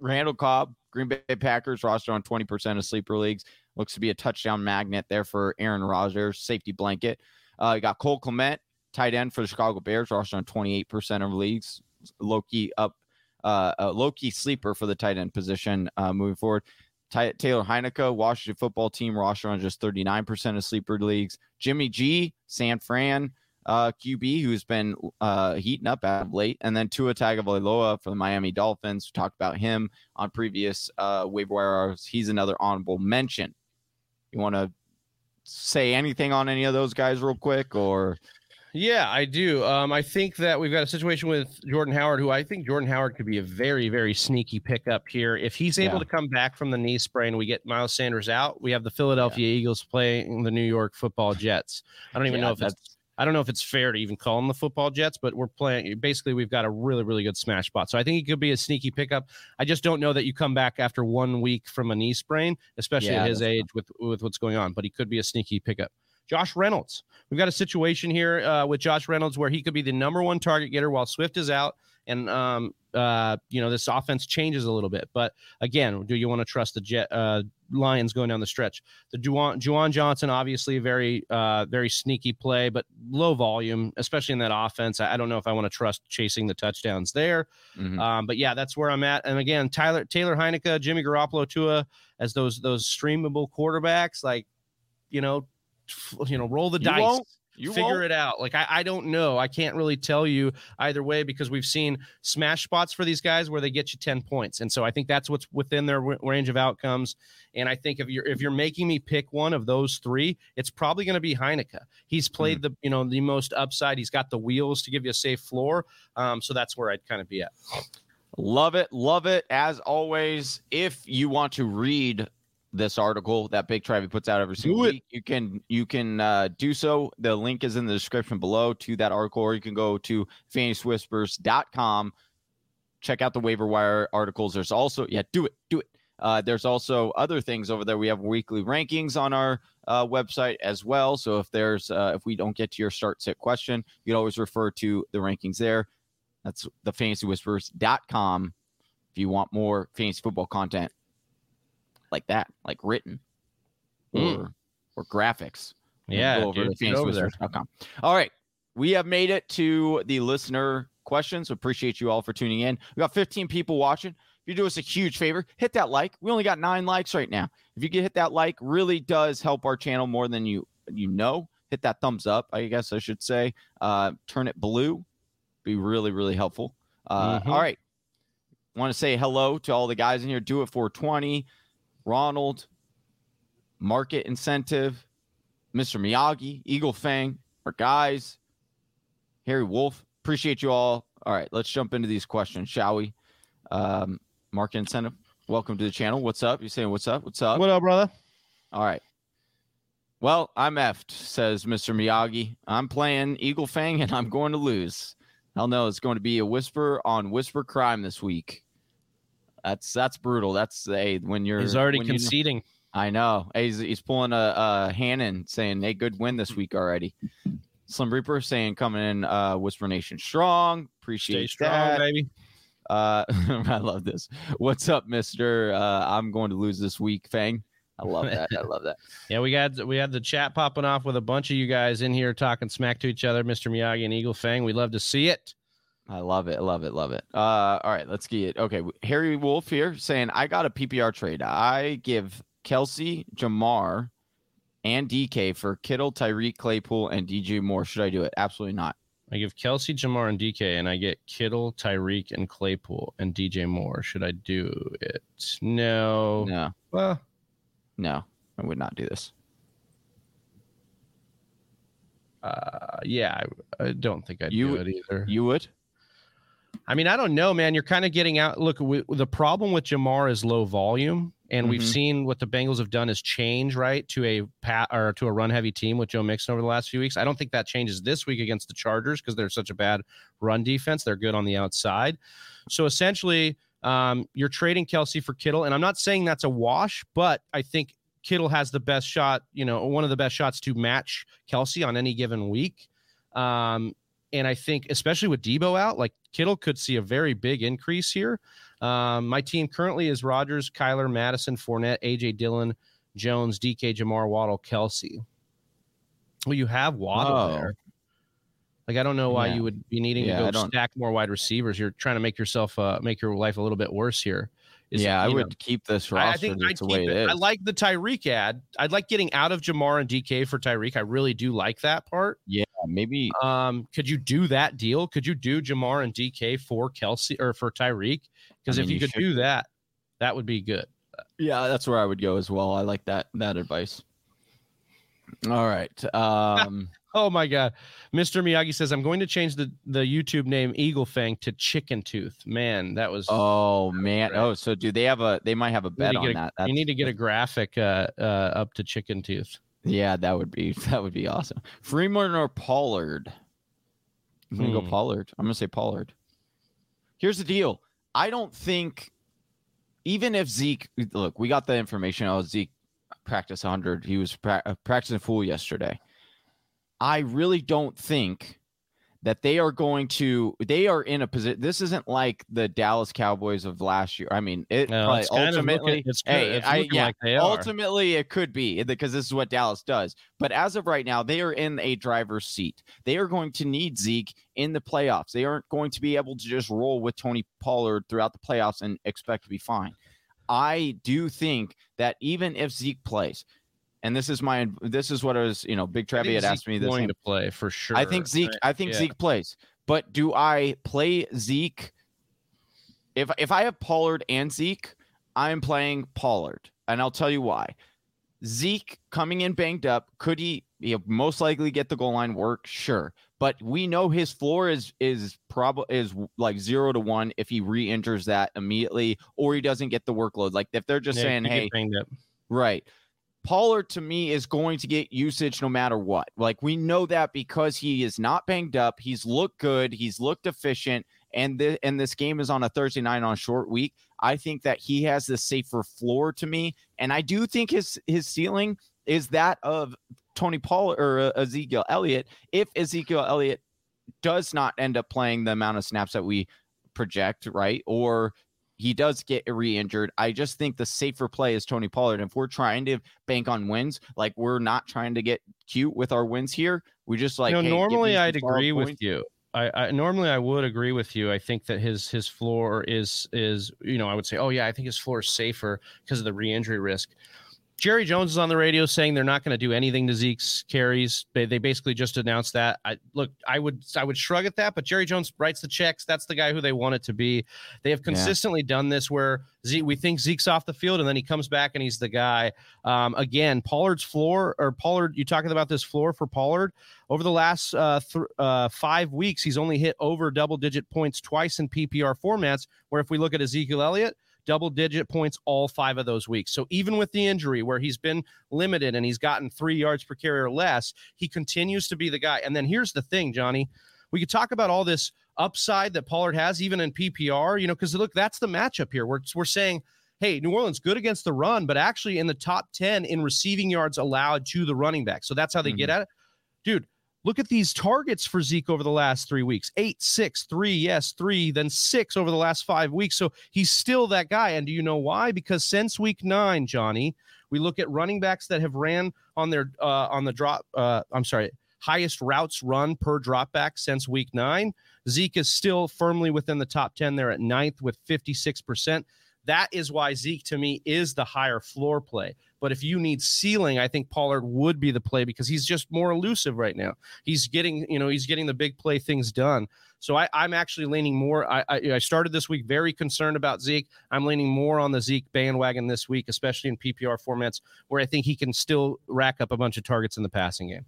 Randall Cobb, Green Bay Packers roster on 20% of sleeper leagues. Looks to be a touchdown magnet there for Aaron Rodgers, safety blanket. Uh, you got Cole Kmet, tight end for the Chicago Bears, roster on 28% of leagues. Loki up, uh, uh Loki sleeper for the tight end position uh, moving forward. Ty- Taylor Heinicke, Washington football team roster on just 39% of sleeper leagues. Jimmy G, San Fran, uh, QB who's been uh, heating up out of late, and then Tua Tagovailoa for the Miami Dolphins. We talked about him on previous uh, waiver wire. He's another honorable mention. You want to say anything on any of those guys real quick, or yeah, I do. Um, I think that we've got a situation with Jordan Howard, who I think Jordan Howard could be a very, very sneaky pickup here. If he's able yeah. to come back from the knee sprain, we get Miles Sanders out. We have the Philadelphia yeah. Eagles playing the New York Football Jets. I don't even yeah, know if it's I don't know if it's fair to even call them the football Jets, but we're playing. Basically, we've got a really, really good smash spot. So I think it could be a sneaky pickup. I just don't know that you come back after one week from a knee sprain, especially at his age with with what's going on. But he could be a sneaky pickup. Josh Reynolds. We've got a situation here uh, with Josh Reynolds where he could be the number one target getter while Swift is out. And, um, uh, you know, this offense changes a little bit. But again, do you want to trust the Jet, uh, Lions going down the stretch? The Juwan, Juwan Johnson, obviously, very, uh, very sneaky play, but low volume, especially in that offense. I, I don't know if I want to trust chasing the touchdowns there. Mm-hmm. Um, but yeah, that's where I'm at. And again, Tyler, Taylor Heinicke, Jimmy Garoppolo, Tua as those, those streamable quarterbacks, like, you know, you know, roll the you dice. Won't. You figure won't. it out. Like I, I don't know. I can't really tell you either way because we've seen smash spots for these guys where they get you ten points, and so I think that's what's within their w- range of outcomes. And I think if you're if you're making me pick one of those three, it's probably going to be Heinicke. He's played mm. the you know the most upside. He's got the wheels to give you a safe floor. Um, so that's where I'd kind of be at. Love it, love it. As always, if you want to read this article that Big Travie puts out every single week. You can you can uh, do so. The link is in the description below to that article, or you can go to fantasywhispers.com. Check out the waiver wire articles. There's also yeah, do it, do it. Uh, there's also other things over there. We have weekly rankings on our uh, website as well. So if there's uh, if we don't get to your start sit question, you can always refer to the rankings there. That's the fantasywhispers.com if you want more fantasy football content like that, like written mm. or or graphics. Yeah, go over dude, to over All right. We have made it to the listener questions. Appreciate you all for tuning in. We got 15 people watching. If you do us a huge favor, hit that like. We only got nine likes right now. If you can hit that like, really does help our channel more than you you know. Hit that thumbs up, I guess I should say. Uh, turn it blue. Be really, really helpful. Uh, mm-hmm. all right. Want to say hello to all the guys in here. Do it 420. Ronald, Market Incentive, Mr. Miyagi, Eagle Fang, our guys, Harry Wolf. Appreciate you all. All right, let's jump into these questions, shall we? Um, Market Incentive, welcome to the channel. What's up? You saying what's up? What's up? What up, brother? All right. Well, I'm effed, says Mr. Miyagi. I'm playing Eagle Fang and I'm going to lose. Hell no, it's going to be a whisper on whisper crime this week. That's that's brutal. That's a when you're he's already conceding. You, I know. He's he's pulling a, a Hannon saying, "Hey, good win this week already." Slim Reaper saying, "Coming in, uh, Whisper Nation strong. Appreciate Stay strong, that. baby." Uh, I love this. What's up, Mister? Uh, I'm going to lose this week, Fang. I love that. I love that. yeah, we got we had the chat popping off with a bunch of you guys in here talking smack to each other, Mr. Miyagi and Eagle Fang. We love to see it. I love it. I Love it. Love it. Uh, all right, let's get it. Okay, Harry Wolf here saying I got a PPR trade. I give Kelce, Ja'Marr, and DK for Kittle, Tyreek, Claypool, and DJ Moore. Should I do it? Absolutely not. I give Kelce, Ja'Marr, and DK, and I get Kittle, Tyreek, and Claypool, and DJ Moore. Should I do it? No. No. Well, no, I would not do this. Uh, yeah, I, I don't think I'd you, do it either. You would? I mean, I don't know, man. You're kind of getting out. Look, we, the problem with Ja'Marr is low volume, and mm-hmm. we've seen what the Bengals have done is change right to a pat or to a run heavy team with Joe Mixon over the last few weeks. I don't think that changes this week against the Chargers because they're such a bad run defense. They're good on the outside. So essentially, um, you're trading Kelce for Kittle, and I'm not saying that's a wash, but I think Kittle has the best shot. You know, one of the best shots to match Kelce on any given week. Um, and I think, especially with Deebo out, like Kittle could see a very big increase here. Um, my team currently is Rodgers, Kyler, Mattison, Fournette, AJ Dillon, Jones, DK, Ja'Marr, Waddle, Kelce. Well, you have Waddle oh. there. Like I don't know why yeah. you would be needing yeah, to go stack more wide receivers. You're trying to make yourself uh, make your life a little bit worse here. Is, yeah, I would know, keep this roster. I think I'd keep it. I like the Tyreek ad. I'd like getting out of Ja'Marr and DK for Tyreek. I really do like that part. Yeah, maybe. Um, could you do that deal? Could you do Ja'Marr and DK for Kelsey or for Tyreek? Because I if mean, you you could should- do that, that would be good. Yeah, that's where I would go as well. I like that that advice. All right. Um, Oh my God. Mr. Miyagi says, I'm going to change the, the YouTube name Eagle Fang to Chicken Tooth. Man, that was. oh man. Oh, so do they have a? They might have a bet on a- that. you need to get a graphic uh, uh, up to Chicken Tooth. Yeah, that would be that would be awesome. Freeman or Pollard? I'm gonna go Hmm. Pollard. I'm gonna say Pollard. Here's the deal. I don't think even if Zeke look, we got the information. Oh, Zeke practice 100. He was pra- uh, practicing full yesterday. I really don't think that they are going to. They are in a position. This isn't like the Dallas Cowboys of last year. I mean, it No, probably it's kind of ultimately. looking- it's, hey, it's I- yeah, like. Ultimately, it could be eh, because this is what Dallas does. But as of right now, they are in a driver's seat. They are going to need Zeke in the playoffs. They aren't going to be able to just roll with Tony Pollard throughout the playoffs and expect to be fine. I do think that even if Zeke plays, and this is my this is what I was, you know, Big I Trevi think had asked me this. going to play for sure. I think Zeke. I think yeah. Zeke plays. But do I play Zeke? If if I have Pollard and Zeke, I'm playing Pollard, and I'll tell you why. Zeke coming in banged up, could he? He'll most likely get the goal line work, sure. But we know his floor is is probably is like zero to one if he re-injures that immediately, or he doesn't get the workload. Like if they're just Yeah, saying, "Hey. Right. Pollard to me is going to get usage no matter what. Like we know that because he is not banged up, he's looked good, he's looked efficient, and the and this game is on a Thursday night on short week. I think that he has the safer floor to me, and I do think his his ceiling is that of Tony Pollard or uh, Ezekiel Elliott. If Ezekiel Elliott does not end up playing the amount of snaps that we project, right, or he does get re-injured. I just think the safer play is Tony Pollard. If we're trying to bank on wins, like we're not trying to get cute with our wins here, we just like you know, hey, normally I'd agree with you. I, I normally I would agree with you. I think that his his floor is is you know I would say oh yeah I think his floor is safer because of the re-injury risk. Jerry Jones is on the radio saying they're not going to do anything to Zeke's carries. They, they basically just announced that. I look, I would I would shrug at that, but Jerry Jones writes the checks. That's the guy who they want it to be. They have consistently done this where Zeke, we think Zeke's off the field and then he comes back and he's the guy. Um, again, Pollard's floor or Pollard, you talking about this floor for Pollard over the last uh, th- uh, five weeks, he's only hit over double digit points twice in PPR formats. Where if we look at Ezekiel Elliott, double digit points all five of those weeks. So even with the injury where he's been limited and he's gotten three yards per carry or less, he continues to be the guy. And then here's the thing, Johnny. We could talk about all this upside that Pollard has, even in PPR, you know, because look, that's the matchup here. We're, we're saying, hey, New Orleans good against the run, but actually in the top 10 in receiving yards allowed to the running back. So that's how they get mm-hmm. at it. Dude, look at these targets for Zeke over the last three weeks eight, six, three, yes, three, then six over the last five weeks. So he's still that guy. And do you know why? Because since week nine, Johnny, we look at running backs that have ran on their uh, on the drop. Uh, I'm sorry, highest routes run per drop back since week nine. Zeke is still firmly within the top 10 there at ninth with 56%. That is why Zeke to me is the higher floor play. But if you need ceiling, I think Pollard would be the play because he's just more elusive right now. He's getting, you know, he's getting the big play things done. So I, I'm actually leaning more. I, I, I started this week very concerned about Zeke. I'm leaning more on the Zeke bandwagon this week, especially in PPR formats where I think he can still rack up a bunch of targets in the passing game.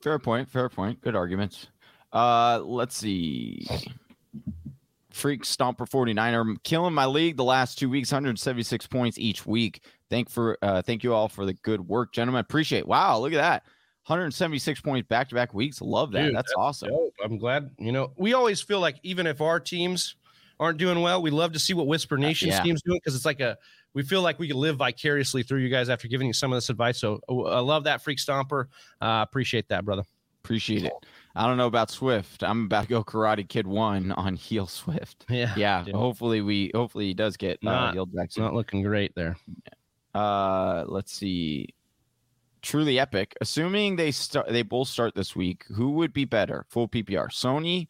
Fair point. Fair point. Good arguments. Uh, let's see. Freak Stomper 49er I'm killing my league the last two weeks, 176 points each week. Thank for uh thank you all for the good work, gentlemen. Appreciate. It. Wow, look at that. 176 points back to back weeks. Love that. Dude, that's, awesome. Dope. I'm glad. You know, we always feel like even if our teams aren't doing well, we love to see what Whisper Nation's yeah. team's doing because it's like a we feel like we can live vicariously through you guys after giving you some of this advice. So uh, I love that, Freak Stomper. Uh, appreciate that, brother. Appreciate it. I don't know about Swift. I'm about to go Karate Kid one on heel Swift. Yeah, Yeah. dude. Hopefully we hopefully he does get uh, Not- healed back it's soon. not looking great there. Uh, let's see. Truly epic. Assuming they start, they both start this week. Who would be better? Full PPR. Sony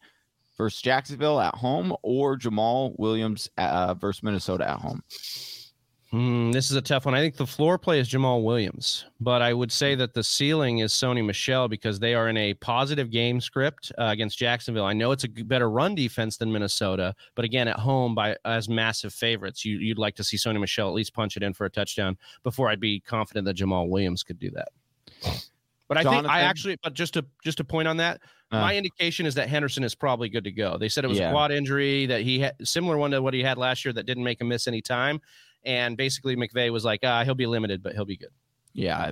versus Jacksonville at home, or Jamaal Williams uh, versus Minnesota at home. Hmm, this is a tough one. I think the floor play is Jamaal Williams, but I would say that the ceiling is Sony Michel because they are in a positive game script uh, against Jacksonville. I know it's a better run defense than Minnesota, but again, at home by as massive favorites, you, would like to see Sony Michel at least punch it in for a touchdown before I'd be confident that Jamaal Williams could do that. But I Jonathan? think I actually, but just to just to point on that, uh, my indication is that Henderson is probably good to go. They said it was yeah. a quad injury that he had similar one to what he had last year that didn't make him miss any time. And basically, McVay was like, ah, he'll be limited, but he'll be good. Yeah.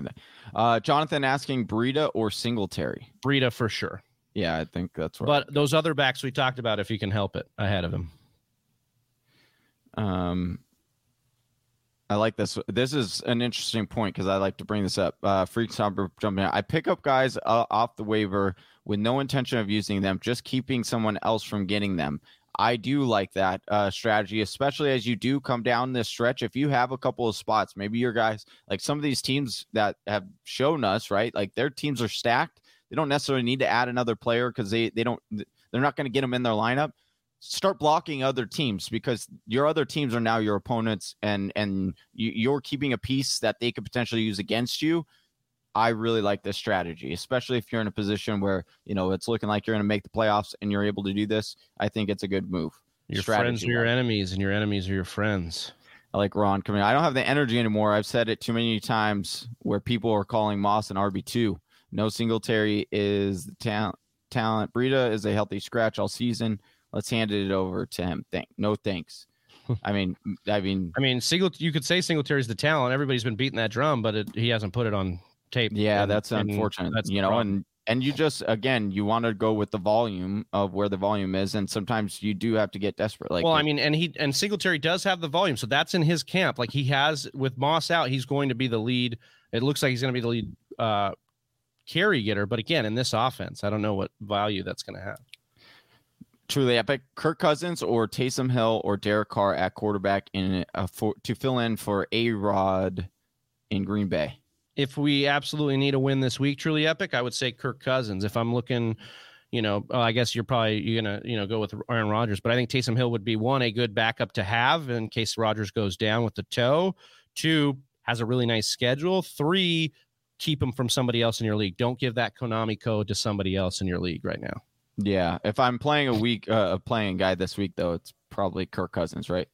Uh, Jonathan asking Breida or Singletary? Breida for sure. Yeah, I think that's right. But those other backs we talked about, if you can help it ahead of him. Um, I like this. This is an interesting point because I like to bring this up. Uh, Freaks jumping in. I pick up guys uh, off the waiver with no intention of using them, just keeping someone else from getting them. I do like that uh, strategy, especially as you do come down this stretch. If you have a couple of spots, maybe your guys, like some of these teams that have shown us, right? Like their teams are stacked. They don't necessarily need to add another player because they they don't they're not going to get them in their lineup. Start blocking other teams because your other teams are now your opponents, and and you, you're keeping a piece that they could potentially use against you. I really like this strategy, especially if you're in a position where you know it's looking like you're going to make the playoffs and you're able to do this. I think it's a good move. Your friends are your enemies, and your enemies are your friends. I like Ron coming. I don't have the energy anymore. I've said it too many times where people are calling Moss an RB two. No Singletary is the talent. Talent. Breida is a healthy scratch all season. Let's hand it over to him. Thank. No thanks. I mean, I mean, I mean, single. You could say Singletary's the talent. Everybody's been beating that drum, but it, he hasn't put it on tape. Yeah, and, that's unfortunate. That's you know, problem. and and you just again you want to go with the volume of where the volume is, and sometimes you do have to get desperate. Like, well, I mean, and he and Singletary does have the volume, so that's in his camp. Like he has with Moss out, he's going to be the lead. It looks like he's going to be the lead uh, carry getter, but again, in this offense, I don't know what value that's going to have. Truly epic. Kirk Cousins or Taysom Hill or Derek Carr at quarterback in a, for, to fill in for A Rod in Green Bay if we absolutely need a win this week, truly epic, I would say Kirk Cousins. If I'm looking, you know, oh, I guess you're probably you're gonna you know go with Aaron Rodgers, but I think Taysom Hill would be one a good backup to have in case Rodgers goes down with the toe. Two has a really nice schedule. Three keep him from somebody else in your league. Don't give that Konami code to somebody else in your league right now. Yeah, if I'm playing a week, uh, a playing guy this week though, it's probably Kirk Cousins, right?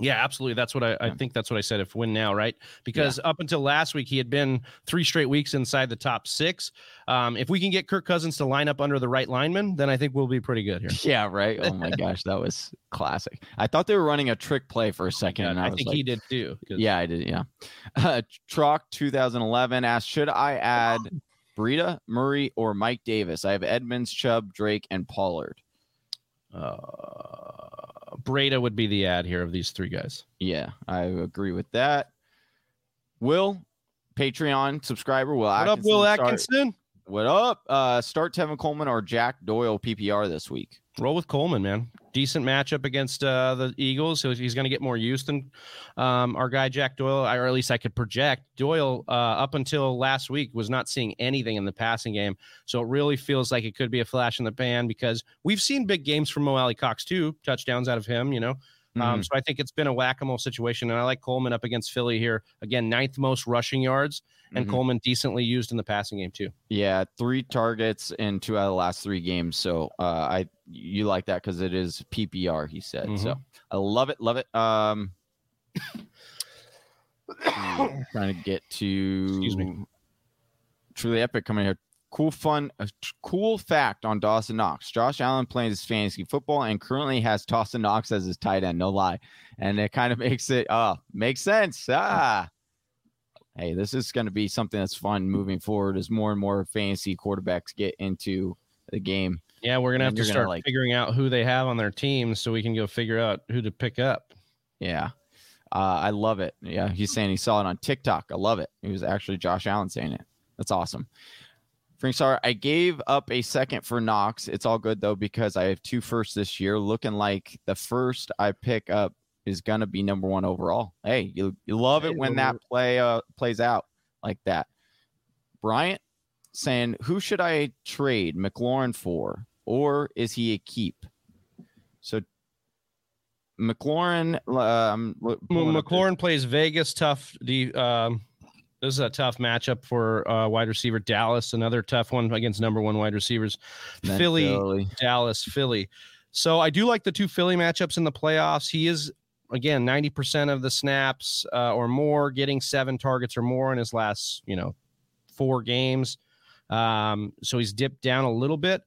Yeah, absolutely. That's what I, I think. That's what I said. If win now, right? Because yeah. up until last week, he had been three straight weeks inside the top six. Um, if we can get Kirk Cousins to line up under the right lineman, then I think we'll be pretty good here. Yeah, right. Oh my gosh, that was classic. I thought they were running a trick play for a second. Yeah, I, I think like, he did too. Yeah, I did. Yeah. Uh, Trock 2011 asked, should I add Breida, Murray, or Mike Davis? I have Edmonds, Chubb, Drake, and Pollard. Uh Breida would be the add here of these three guys. Yeah, I agree with that. Will, Patreon subscriber, Will what Atkinson. What up, Will Atkinson? Start, what up? Uh, start Tevin Coleman or Jack Doyle PPR this week. Roll with Coleman, man. Decent matchup against uh, the Eagles. So he's going to get more use than um, our guy Jack Doyle, or at least I could project. Doyle, uh, up until last week, was not seeing anything in the passing game. So it really feels like it could be a flash in the pan because we've seen big games from Mo Alie-Cox too, touchdowns out of him. You know, um, mm-hmm. Um, so I think it's been a whack a mole situation. And I like Coleman up against Philly here. Again, ninth most rushing yards, and mm-hmm. Coleman decently used in the passing game, too. Yeah, three targets in two out of the last three games. So uh, I you like that because it is PPR, he said. Mm-hmm. So I love it. Love it. Um, trying to get to. Excuse me. Truly epic coming here cool fun a cool fact on Dawson Knox. Josh Allen plays fantasy football and currently has Dawson Knox as his tight end, no lie. And it kind of makes it uh makes sense. Ah. Hey, this is going to be something that's fun moving forward as more and more fantasy quarterbacks get into the game. Yeah, we're gonna have to start like, figuring out who they have on their team so we can go figure out who to pick up. Yeah. Uh, I love it. Yeah, he's saying he saw it on TikTok. I love it. It was actually Josh Allen saying it. That's awesome. Frank Star, I gave up a second for Knox. It's all good though because I have two firsts this year. Looking like the first I pick up is gonna be number one overall. Hey, you you love it when that play uh, plays out like that. Bryant saying, "Who should I trade McLaurin for, or is he a keep?" So McLaurin. Um, well, McLaurin plays Vegas tough. The um, this is a tough matchup for uh, wide receiver Dallas. Another tough one against number one wide receivers. Philly, Philly, Dallas, Philly. So I do like the two Philly matchups in the playoffs. He is again 90% of the snaps uh, or more, getting seven targets or more in his last you know four games. Um, so he's dipped down a little bit.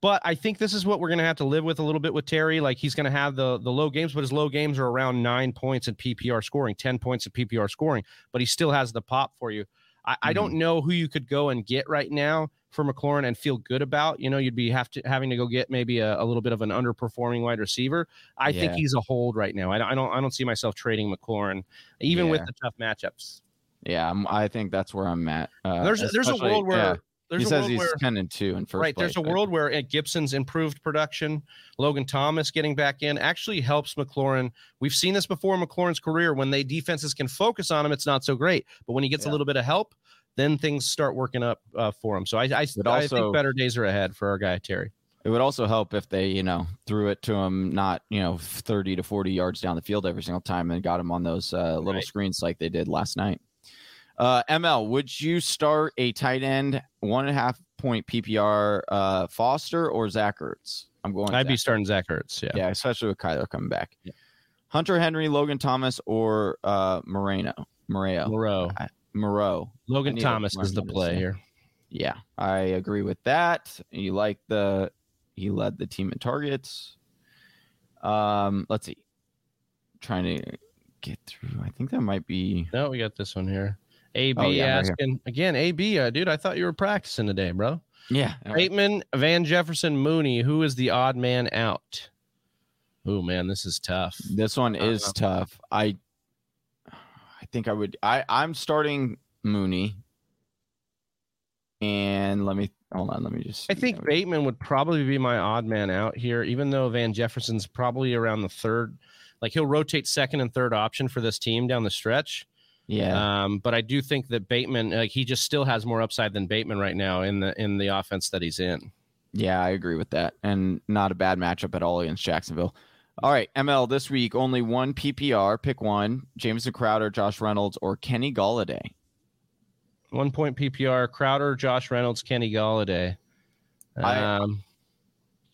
But I think this is what we're going to have to live with a little bit with Terry. Like he's going to have the the low games, but his low games are around nine points in PPR scoring, ten points in PPR scoring. But he still has the pop for you. I, mm-hmm. I don't mm-hmm. know who you could go and get right now for McLaurin and feel good about. You know, you'd be have to having to go get maybe a, a little bit of an underperforming wide receiver. I yeah. think he's a hold right now. I, I, don't I don't see myself trading McLaurin even yeah. with the tough matchups. Yeah, I'm, i think that's where I'm at. Uh, there's there's a world where yeah. There's he says he's where, ten and two in first. Right. Place, there's a world where Gibson's improved production, Logan Thomas getting back in actually helps McLaurin. We've seen this before in McLaurin's career. When they defenses can focus on him, it's not so great. But when he gets yeah. a little bit of help, then things start working up uh, for him. So I, I, also, I think better days are ahead for our guy Terry. It would also help if they, you know, threw it to him not, you know, 30 to 40 yards down the field every single time and got him on those uh, little right. screens like they did last night. Uh, ML, would you start a tight end one and a half point PPR uh, Foster or Zach Ertz? I'm going. I'd Zach be starting Zach Ertz. Yeah, yeah, especially with Kyler coming back. Yeah. Hunter Henry, Logan Thomas, or uh, Moreno, Moreo, Moreau, Moreau. Logan Thomas is the play here. Yeah, I agree with that. You like the he led the team in targets. Um, let's see. Trying to get through. I think that might be. No, we got this one here. AB oh, yeah, asking right again. AB, uh, dude, I thought you were practicing today, bro. Yeah. Bateman, Van Jefferson, Mooney. Who is the odd man out? Oh man, this is tough. This one is tough. I, I think I would. I I'm starting Mooney. And let me hold on. Let me just. I think Bateman would probably be my odd man out here, even though Van Jefferson's probably around the third. Like he'll rotate second and third option for this team down the stretch. Yeah. Um, but I do think that Bateman, like he just still has more upside than Bateman right now in the in the offense that he's in. Yeah, I agree with that, and not a bad matchup at all against Jacksonville. All right, ML this week only one PPR. Pick one: Jamison Crowder, Josh Reynolds, or Kenny Golladay. One point PPR: Crowder, Josh Reynolds, Kenny Golladay. Um,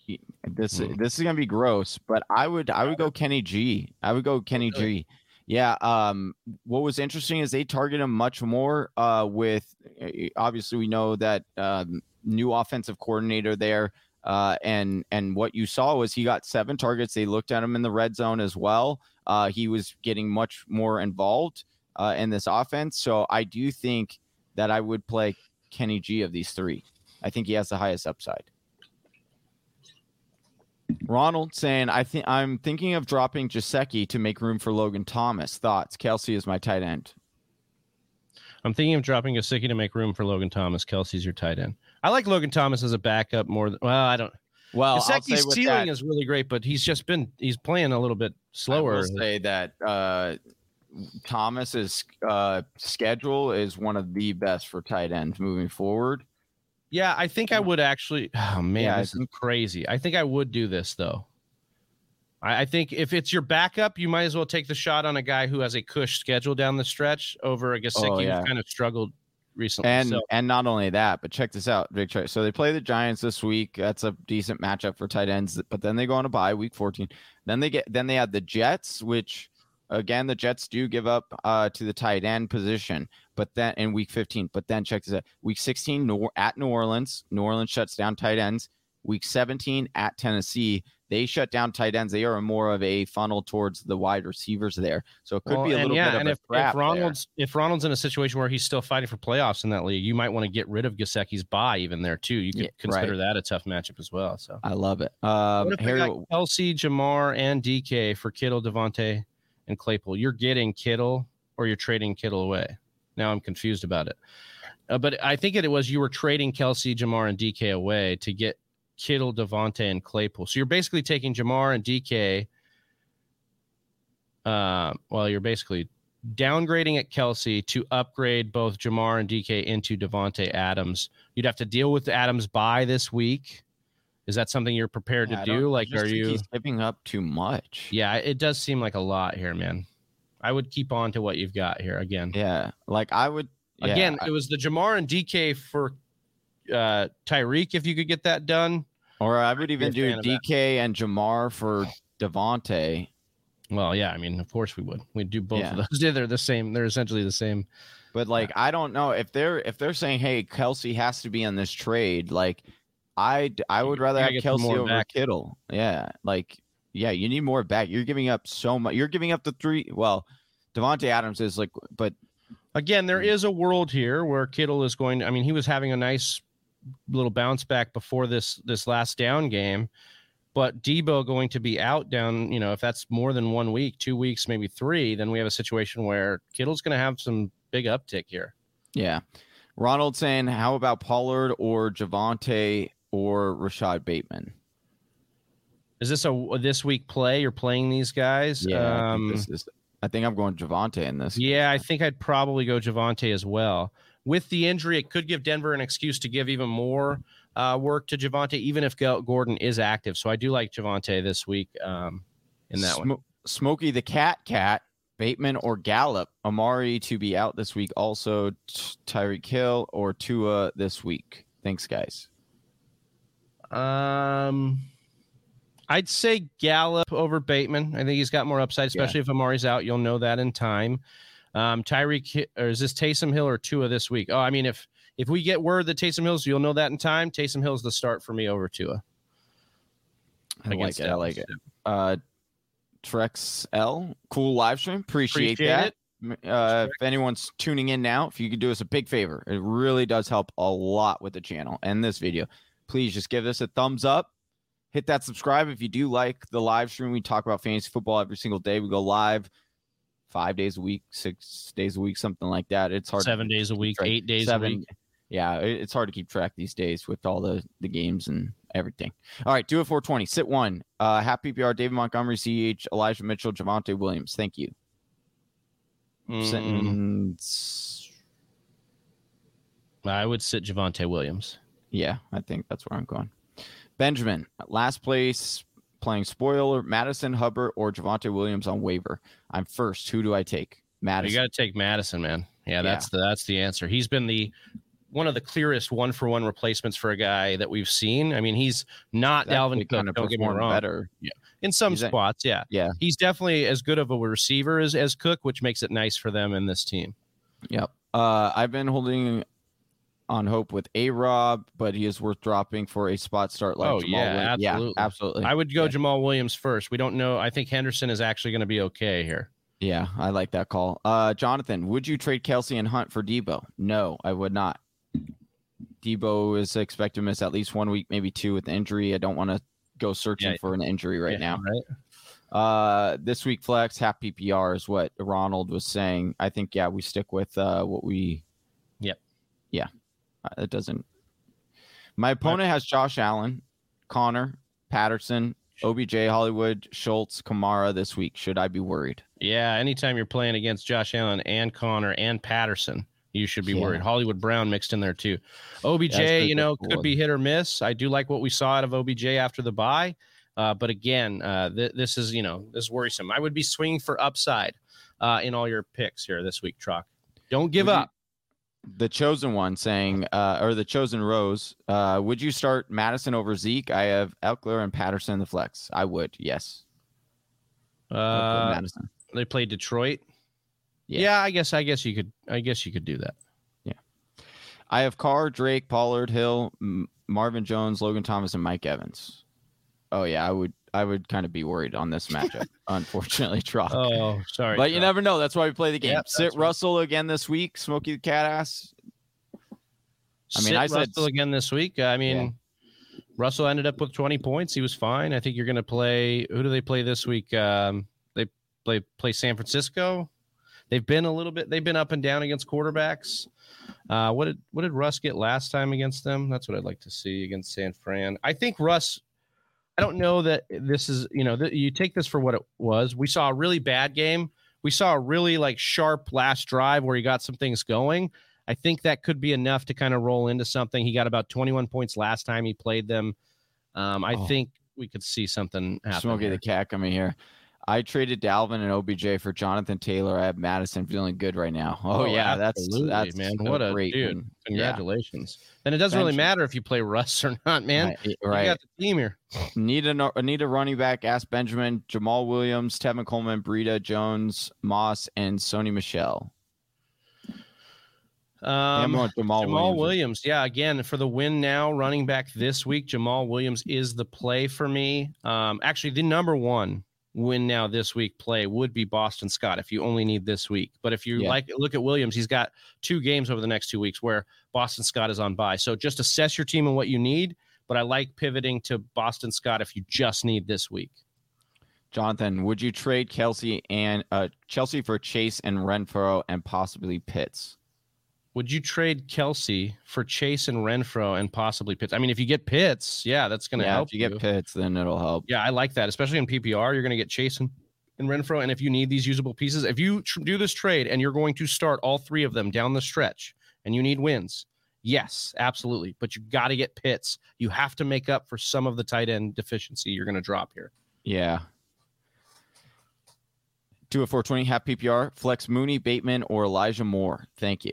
I, this hmm. this is gonna be gross, but I would I would go Kenny G. I would go Kenny G. Yeah. Um, what was interesting is they target him much more uh, with eh, obviously we know that um, new offensive coordinator there. Uh, and and what you saw was he got seven targets. They looked at him in the red zone as well. Uh, he was getting much more involved uh, in this offense. So I do think that I would play Kenny G of these three. I think he has the highest upside. Ronald saying, I think I'm thinking of dropping Gesicki to make room for Logan Thomas. Thoughts? Kelce is my tight end. I'm thinking of dropping Gesicki to make room for Logan Thomas. Kelce's your tight end. I like Logan Thomas as a backup more than well, I don't well Gesicki's ceiling that, is really great, but he's just been he's playing a little bit slower. I will say that uh Thomas's uh schedule is one of the best for tight ends moving forward. Yeah, I think I mm. would actually. Oh man, yeah, this is crazy. I think I would do this though. I, I, think if it's your backup, you might as well take the shot on a guy who has a cush schedule down the stretch over a oh, Gesicki oh, yeah. who kind of struggled recently. And so. and not only that, but check this out, Big So they play the Giants this week. That's a decent matchup for tight ends. But then they go on a bye week 14. Then they get then they have the Jets, which again the Jets do give up uh, to the tight end position but then in week 15. But then check this out: week 16 at New Orleans, New Orleans shuts down tight ends. Week 17 at Tennessee, they shut down tight ends. They are more of a funnel towards the wide receivers there. So it could well, be a little yeah, bit and of if, if Ronald's there. if Ronald's in a situation where he's still fighting for playoffs in that league, you might want to get rid of Gesicki's bye even there too. You could yeah, consider right. that a tough matchup as well. So I love it. Um, Harry, Kelce, Ja'Marr, and DK for Kittle, Davante, and Claypool? You're getting Kittle or you're trading Kittle away. Now I'm confused about it. Uh, but I think it was you were trading Kelce, Ja'Marr, and DK away to get Kittle, Davante, and Claypool. So you're basically taking Ja'Marr and DK. Uh, well, you're basically downgrading at Kelce to upgrade both Ja'Marr and DK into Davante Adams. You'd have to deal with Adams bye this week. Is that something you're prepared Yeah, to do? Like, are you? He's giving up too much. Yeah, it does seem like a lot here, man. I would keep on to what you've got here again. Yeah, like I would. yeah, again, I- it was the Ja'Marr and DK for uh Tyreek. If you could get that done, or I would even do fan of that. DK and Ja'Marr for Davante. well, yeah. I mean, of course we would. We'd do both Yeah. of those. Yeah, they're the same. They're essentially the same. But like, I don't know if they're if they're saying, "Hey, Kelce has to be in this trade." Like, I I would rather have Kelce over back. Kittle. Yeah, like, yeah, you need more back. You're giving up so much. You're giving up the three. Well, Davante Adams is like, but Again, there Mm. a world here where Kittle is going. I mean, he was having a nice little bounce back before this this last down game, but Deebo going to be out down. You know, if that's more than one week, two weeks, maybe three, then we have a situation where Kittle's going to have some big uptick here. yeah. Ronald saying, "How about Pollard or Javonte or Rashod Bateman?" Is this a this week play? You're playing these guys? Yeah, I think, Um, this is, I think I'm going Javonte in this. Yeah, I think I'd probably go Javonte as well. With the injury, it could give Denver an excuse to give even more uh, work to Javonte, even if Go- Gordon is active. So I do like Javonte this week um, in that one. Smo- Smokey the Cat Cat, Bateman or Gallup. Amari to be out this week. Also, T- Tyreek Hill or Tua this week. Thanks, guys. Um, I'd say Gallup over Bateman. I think he's got more upside, especially if Amari's out. You'll know that in time. Um, Tyreek or is this Taysom Hill or Tua this week? Oh, I mean, if if we get word that Taysom Hill's, you'll know that in time. Taysom Hill's the start for me over Tua. I like it. I like it. Uh, Trex L, cool live stream. Appreciate, Appreciate that. it. Uh, if anyone's tuning in now, if you could do us a big favor, it really does help a lot with the channel and this video. Please just give this a thumbs up. Hit that subscribe if you do like the live stream. We talk about fantasy football every single day. We go live five days a week, six days a week, something like that. It's hard. to Seven days a week, eight days seven. a week. Yeah, it's hard to keep track these days with all the the games and everything. All right, do it 420. Sit one. Uh, happy PPR. David Montgomery, CH, Elijah Mitchell, Javonte Williams. Thank you. Mm, I would sit Javonte Williams. Yeah, I think that's where I'm going. Benjamin, last place, playing spoiler. Mattison Hubbard or Javonte Williams on waiver. I'm first. Who do I take? Mattison. You got to take Mattison, man. Yeah, Yeah. that's the that's the answer. He's been the one of the clearest one for one replacements for a guy that we've seen. I mean, he's not Dalvin Cook. kind of don't get me wrong. better. Yeah. In some He's spots, yeah, Yeah. he's definitely as good of a receiver as as Cook, which makes it nice for them in this team. Yep. Uh, I've been holding on hope with A Rob, but he is worth dropping for a spot start like Oh, Jamaal yeah, Williams. absolutely. Yeah, absolutely. I would go Yeah. Jamaal Williams first. We don't know. I think Henderson is actually going to be okay here. Yeah, I like that call. Uh, Jonathan, would you trade Kelce and Hunt for Deebo? No, I would not. Deebo is expected to miss at least one week, maybe two with injury. I don't want to go searching Yeah. for an injury right now. right? Uh, this week flex half PPR is what Ronald was saying. I think yeah, we stick with uh what we. Yep. Yeah, it doesn't. My opponent has Josh Allen, Conner, Patterson, OBJ, Hollywood, Schultz, Kamara this week. Should I be worried? Yeah, anytime you're playing against Josh Allen and Conner and Patterson, you should be Yeah. worried. Hollywood Brown mixed in there too. OBJ, Yeah, you know, could be hit or miss. I do like what we saw out of OBJ after the bye, Uh, but again, uh, th- this is, you know, this is worrisome. I would be swinging for upside uh, in all your picks here this week, Truck. Don't give Would up. The chosen one saying, uh, or the chosen rose, uh, would you start Mattison over Zeke? I have Ekeler and Patterson in the flex. I would, yes. I would put Uh, Mattison. they played Detroit. Yeah. Yeah. I guess I guess you could I guess you could do that. Yeah, I have Carr, Drake, Pollard, Hill, M- Marvin Jones, Logan Thomas, and Mike Evans. Oh yeah, I would, I would kind of be worried on this matchup. unfortunately, Trock. Oh, sorry. but you never know. That's why we play the game. Yep, Sit that's right. Russell again this week. Smokey the cat ass. I mean, Sit I said- Russell again this week. I mean, Russell ended up with 20 points. He was fine. I think you're going to play. Who do they play this week? Um, they play play San Francisco. They've been a little bit. They've been up and down against quarterbacks. Uh, what did what did Russ get last time against them? That's what I'd like to see against San Fran. I think Russ. I don't know that this is you know th- you take this for what it was. We saw a really bad game. We saw a really like sharp last drive where he got some things going. I think that could be enough to kind of roll into something. He got about 21 points last time he played them. Um, I Oh. think we could see something happen. Smokey the cat coming here. I traded Dalvin and OBJ for Jonathan Taylor. I have Mattison feeling good right now. Oh, Oh, yeah, that's that's man. a What a great dude. Congratulations. And it doesn't really matter if you play Russ or not, man. Right, You got the team here. Need a need a running back. Ask Benjamin, Jamaal Williams, Tevin Coleman, Breida Jones, Moss, and Sony Michel. Um, Jamaal, Jamaal Williams. Williams. Yeah, again, for the win now, running back this week, Jamaal Williams is the play for me. Um, actually, the number one win now this week play would be Boston Scott if you only need this week. But if you Yeah. like, look at Williams, he's got two games over the next two weeks where Boston Scott is on bye. So just assess your team and what you need. But I like pivoting to Boston Scott if you just need this week. Jonathan, would you trade Kelce and uh, Chelsea for Chase and Renfrow and possibly Pitts? Would you trade Kelce for Chase and Renfrow and possibly Pitts? I mean, if you get Pitts, yeah, that's going to yeah, help if you get Pitts, then it'll help. Yeah, I like that, especially in PPR. You're going to get Chase and, and Renfrow, and if you need these usable pieces, if you tr- do this trade and you're going to start all three of them down the stretch, and you need wins, yes, absolutely. But you got to get Pitts. You have to make up for some of the tight end deficiency you're going to drop here. Yeah. Do a 420 half PPR, flex Mooney, Bateman, or Elijah Moore. Thank you.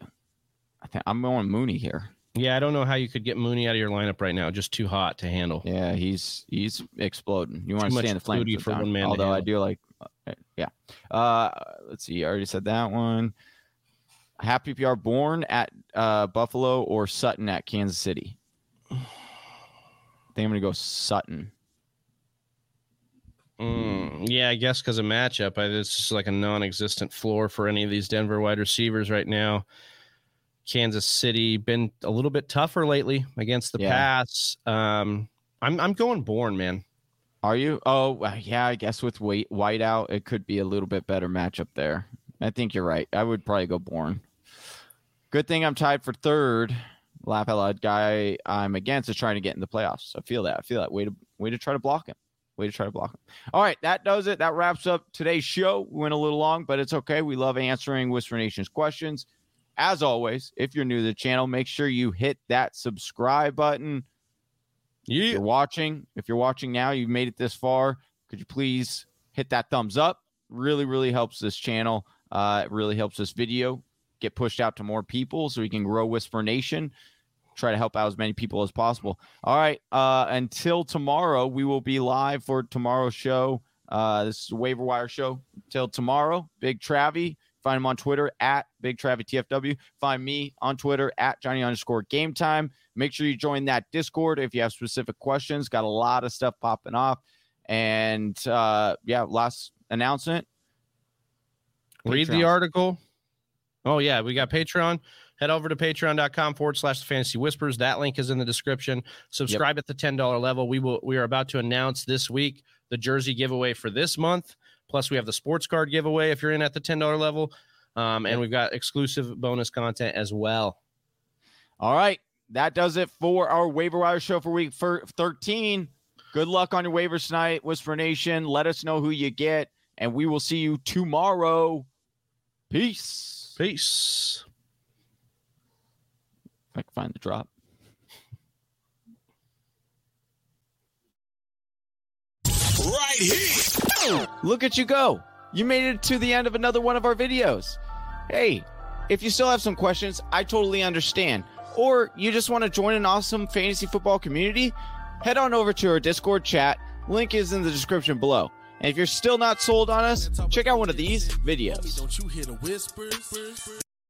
I think I'm going Mooney here. Yeah, I don't know how you could get Mooney out of your lineup right now. Just too hot to handle. Yeah, he's he's exploding. You want to stay in the flame for one man Although I do like, uh, yeah. Uh, let's see. I already said that one. Half PPR, Bourne at uh, Buffalo or Sutton at Kansas City. I think I'm gonna go Sutton. Mm, yeah, I guess because of matchup, I, it's just like a non-existent floor for any of these Denver wide receivers right now. Kansas City been a little bit tougher lately against the Yeah. pass. Um, I'm I'm going Bourne, man. Are you? Oh, yeah. I guess with White White out, it could be a little bit better matchup there. I think you're right. I would probably go Bourne. Good thing I'm tied for third. Laugh out loud guy I'm against is trying to get in the playoffs. I feel that. I feel that. Way to way to try to block him. Way to try to block him. All right, that does it. That wraps up today's show. We went a little long, but it's okay. We love answering Whisper Nation's questions. As always, if you're new to the channel, make sure you hit that subscribe button. If you're watching, if you're watching now, you've made it this far. Could you please hit that thumbs up? Really, really helps this channel. Uh, it really helps this video get pushed out to more people so we can grow Whisper Nation. Try to help out as many people as possible. All right. Uh, until tomorrow, we will be live for tomorrow's show. Uh, this is a waiver wire show. Till tomorrow, Big Travie. Find him on Twitter at Big Travie TFW. Find me on Twitter at Johnny underscore game time. Make sure you join that Discord if you have specific questions. Got a lot of stuff popping off. And uh, yeah, last announcement. Read the article. Oh, yeah. We got Patreon. Head over to patreon.com forward slash the fantasy whispers. That link is in the description. Subscribe at the $10 level. We will we are about to announce this week the jersey giveaway for this month. Plus, we have the sports card giveaway if you're in at the $10 level. Um, and we've got exclusive bonus content as well. All right. That does it for our waiver wire show for week fir- 13. Good luck on your waivers tonight, Whisper Nation. Let us know who you get, and we will see you tomorrow. Peace. Peace. If I can find the drop. Right here. Look at you go. You made it to the end of another one of our videos. Hey, if you still have some questions, I totally understand. Or you just want to join an awesome fantasy football community, head on over to our Discord chat. Link is in the description below. And if you're still not sold on us, check out one of these videos.